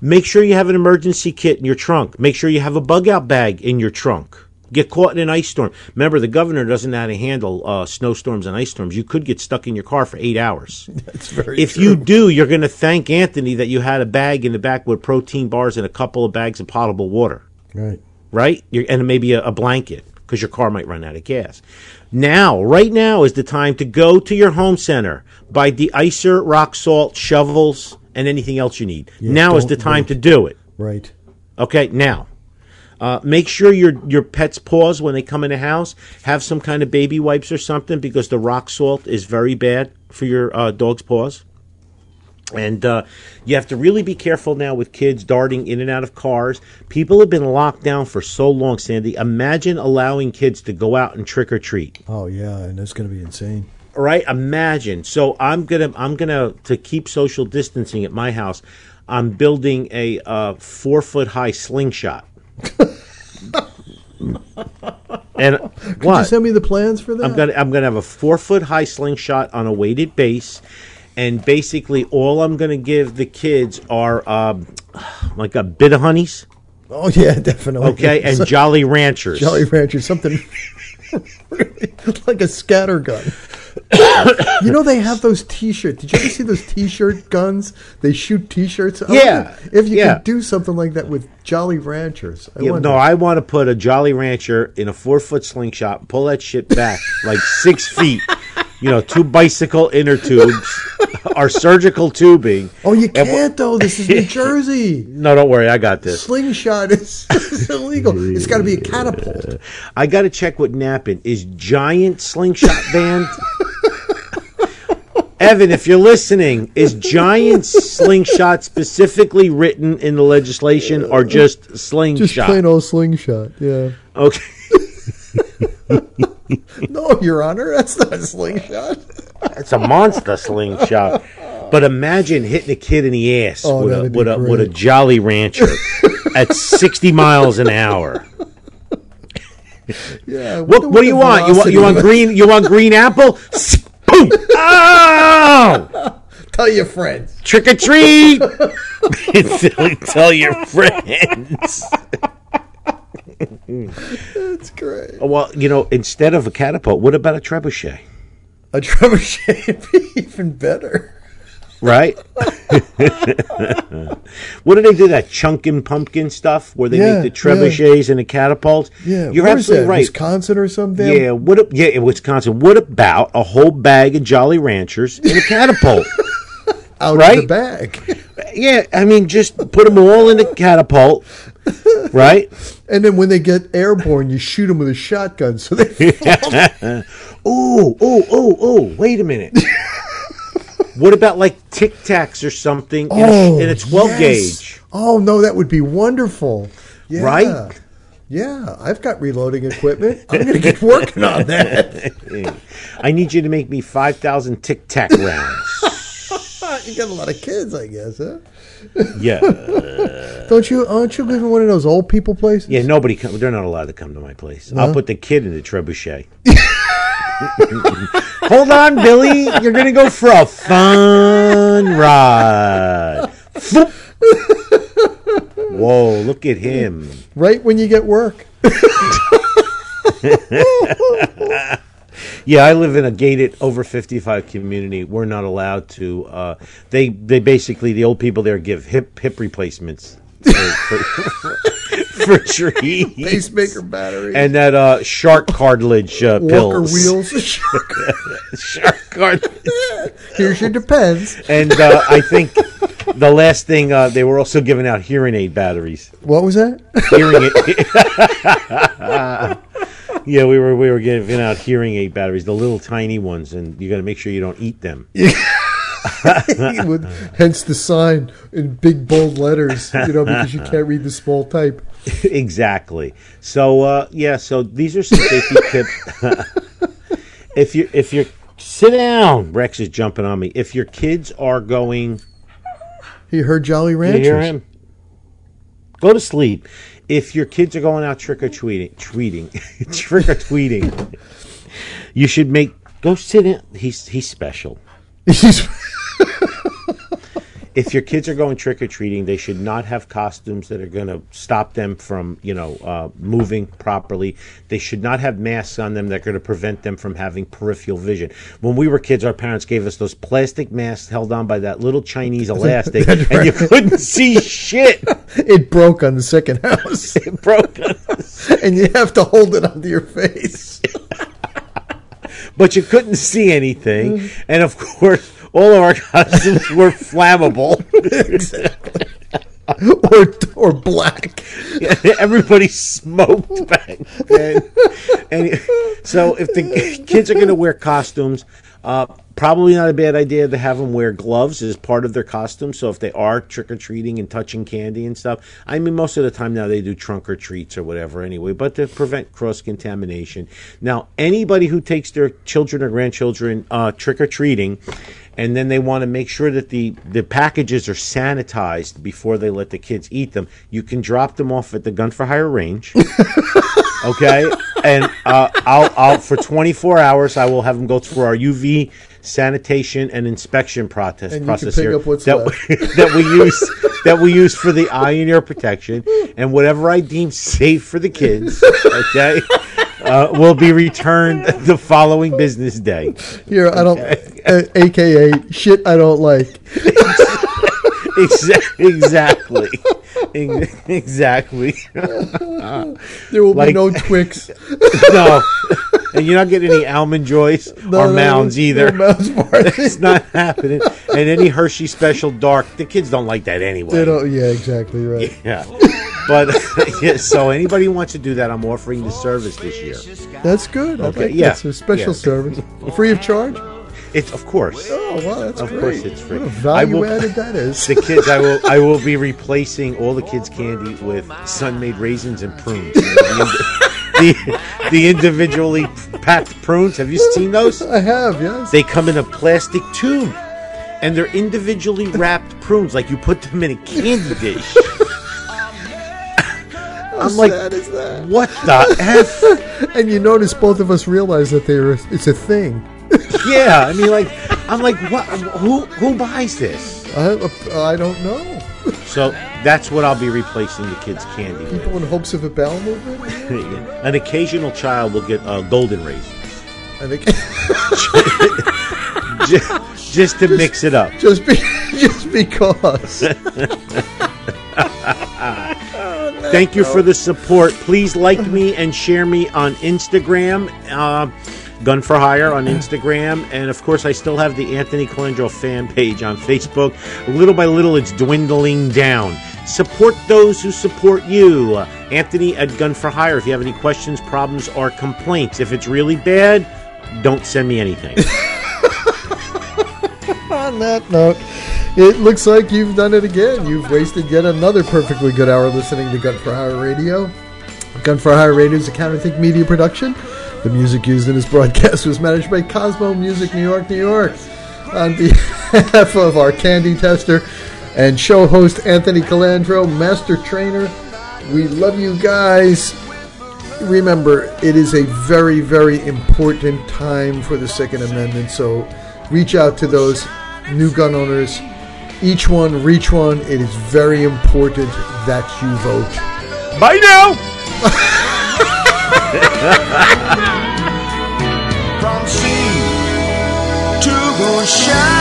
Make sure you have an emergency kit in your trunk. Make sure you have a bug out bag in your trunk. Get caught in an ice storm. Remember, the governor doesn't know how to handle uh, snowstorms and ice storms. You could get stuck in your car for eight hours. That's very if true. you do, you're going to thank Anthony that you had a bag in the back with protein bars and a couple of bags of potable water Right. right? You're, and maybe a, a blanket because your car might run out of gas. Now, right now is the time to go to your home center, buy de-icer, rock salt, shovels, and anything else you need. Yeah, now is the time to do it. Right. Okay, now. Uh, make sure your your pet's paws when they come in the house have some kind of baby wipes or something because the rock salt is very bad for your uh, dog's paws. And uh, you have to really be careful now with kids darting in and out of cars. People have been locked down for so long, Sandy. Imagine allowing kids to go out and trick or treat. Oh yeah, and that's going to be insane. Right? Imagine. So I'm gonna I'm gonna to keep social distancing at my house. I'm building a uh, four foot high slingshot. and Could what? you send me the plans for that? I'm gonna I'm gonna have a four foot high slingshot on a weighted base, and basically all I'm gonna give the kids are um, like a Bit-O-Honeys, Oh yeah, definitely. Okay, and Jolly Ranchers. Jolly Ranchers, something really like a scatter gun. you know they have those T-shirts. Did you ever see those T-shirt guns? They shoot T-shirts. I Yeah, If you yeah. could do something like that with Jolly Ranchers, I Yeah, no, I want to put a Jolly Rancher in a four foot slingshot, pull that shit back like six feet. You know, two bicycle inner tubes, our surgical tubing. oh, you can't though. This is New Jersey. No, don't worry, I got this. Slingshot is, is illegal. It's got to be a catapult. I got to check what napping is. Giant slingshot band. Evan, if you're listening, is giant slingshot specifically written in the legislation or just slingshot? Just plain old slingshot. Yeah. Okay. No, Your Honor, that's not a slingshot. It's a monster slingshot. But imagine hitting a kid in the ass Oh, with, a, with, a, with a. Jolly Rancher at 60 miles an hour. Yeah. I What, what do you want? You want you want green? You want green apple? Boom! Oh! Tell your friends. Trick or treat! Tell your friends. That's great. Oh, Well, you know, instead of a catapult, what about a trebuchet? A trebuchet would be even better. Right? what do they do? That chunkin' pumpkin stuff where they Yeah, make the trebuchets and the catapults? Yeah, you're where is absolutely that? right. Wisconsin or something? Yeah, what? a- Yeah, in Wisconsin. What about a whole bag of Jolly Ranchers in a catapult? out right? of the bag. yeah, I mean, just put them all in a catapult, right? And then when they get airborne, you shoot them with a shotgun. So they oh, oh, oh, oh! Wait a minute. What about like Tic Tacs or something in, a, in a oh, twelve yes. gauge? Oh no, that would be wonderful. Yeah. Right? Yeah, I've got reloading equipment. I'm going to get working on that. I need you to make me five thousand Tic Tac rounds. you got a lot of kids, I guess, huh? yeah, Don't you? Aren't you live in one of those old people places? yeah. Nobody, come, they're not allowed to come to my place. No? I'll put the kid in the trebuchet. Hold on, Billy. You're gonna go for a fun ride. Whoa! Look at him. Right when you get work. Yeah, I live in a gated over fifty five community. We're not allowed to. Uh, they they basically the old people there give hip hip replacements for, for, for trees, Pacemaker battery. and that uh, shark cartilage uh, Walker pills. wheels. shark cartilage. Here's your depends. And uh, I think the last thing uh, they were also giving out hearing aid batteries. What was that? Hearing aid. yeah, we were we were giving out hearing aid batteries, the little tiny ones, and you got to make sure you don't eat them. With- hence the sign in big bold letters, you know, because you can't read the small type. exactly. So uh, yeah, so these are some safety tips. if you if you're sit down, Rex is jumping on me. If your kids are going, He heard Jolly you Ranchers. hear him? Go to sleep. If your kids are going out trick or treating, treating, trick or tweeting, you should make go sit in. He's he's special. If your kids are going trick or treating, they should not have costumes that are going to stop them from, you know, uh, moving properly. They should not have masks on them that are going to prevent them from having peripheral vision. When we were kids, our parents gave us those plastic masks held on by that little Chinese elastic, That's and you couldn't see shit. It broke on the second house. It broke, and you have to hold it onto your face. but you couldn't see anything. And of course, all of our costumes were flammable. exactly. or or black. Yeah, everybody smoked back then. and so, if the kids are going to wear costumes, uh, probably not a bad idea to have them wear gloves as part of their costume. So, if they are trick or treating and touching candy and stuff, I mean, most of the time now they do trunk or treats or whatever anyway, but to prevent cross contamination. Now, anybody who takes their children or grandchildren uh, trick or treating and then they want to make sure that the the packages are sanitized before they let the kids eat them. You can drop them off at the Gun for Hire range. okay, and uh, I'll I'll for 24 hours I will have them go through our UV sanitation and inspection process And process here that we, that we use that we use for the eye and ear protection and whatever I deem safe for the kids. Okay. Uh, will be returned the following business day. Here, I don't, uh, aka shit I don't like. Exa- exactly. Exactly. There will Like- be no Twix. no. And you're not getting any almond joys No, or no, mounds no either. Mounds it's not happening. And any Hershey Special Dark, the kids don't like that anyway. They don't, yeah, exactly right. Yeah. But yeah, so anybody wants to do that, I'm offering the service this year. That's good. Okay, yeah, That's a special yeah. service. Free of charge? It's of course. Oh, wow, that's great. of great. course it's free. What a I value will- added that is. The kids, I will, I will be replacing all the kids' candy with Sun-Maid raisins and prunes. The, the, individually packed prunes. Have you seen those? I have, yes. They come in a plastic tube, and they're individually wrapped prunes, like you put them in a candy dish. I'm like, is that? what the f? and you notice both of us realize that they're it's a thing. Yeah, I mean, like, I'm like, what? Who who buys this? I, I don't know. So that's what I'll be replacing the kids' candy with. People in hopes of a bowel movement. An occasional child will get uh, golden raisins, I think just, just to mix it up. just be, just because. Thank you for the support. Please like me and share me on Instagram, uh, Gun for Hire on Instagram, and of course, I still have the Anthony Colangelo fan page on Facebook. Little by little, it's dwindling down. Support those who support you. Anthony at Gun for Hire. If you have any questions, problems, or complaints, if it's really bad, don't send me anything. On that note, it looks like you've done it again. You've wasted yet another perfectly good hour listening to Gun for Hire Radio. Gun for Hire Radio is a Counterthink media production. The music used in this broadcast was managed by Cosmo Music New York, New York. On behalf of our candy tester and show host Anthony Colangelo, master trainer, we love you guys. Remember, it is a very, very important time for the Second Amendment, so reach out to those new gun owners. Each one, reach one. It is very important that you vote. Bye now. From sea to the shine.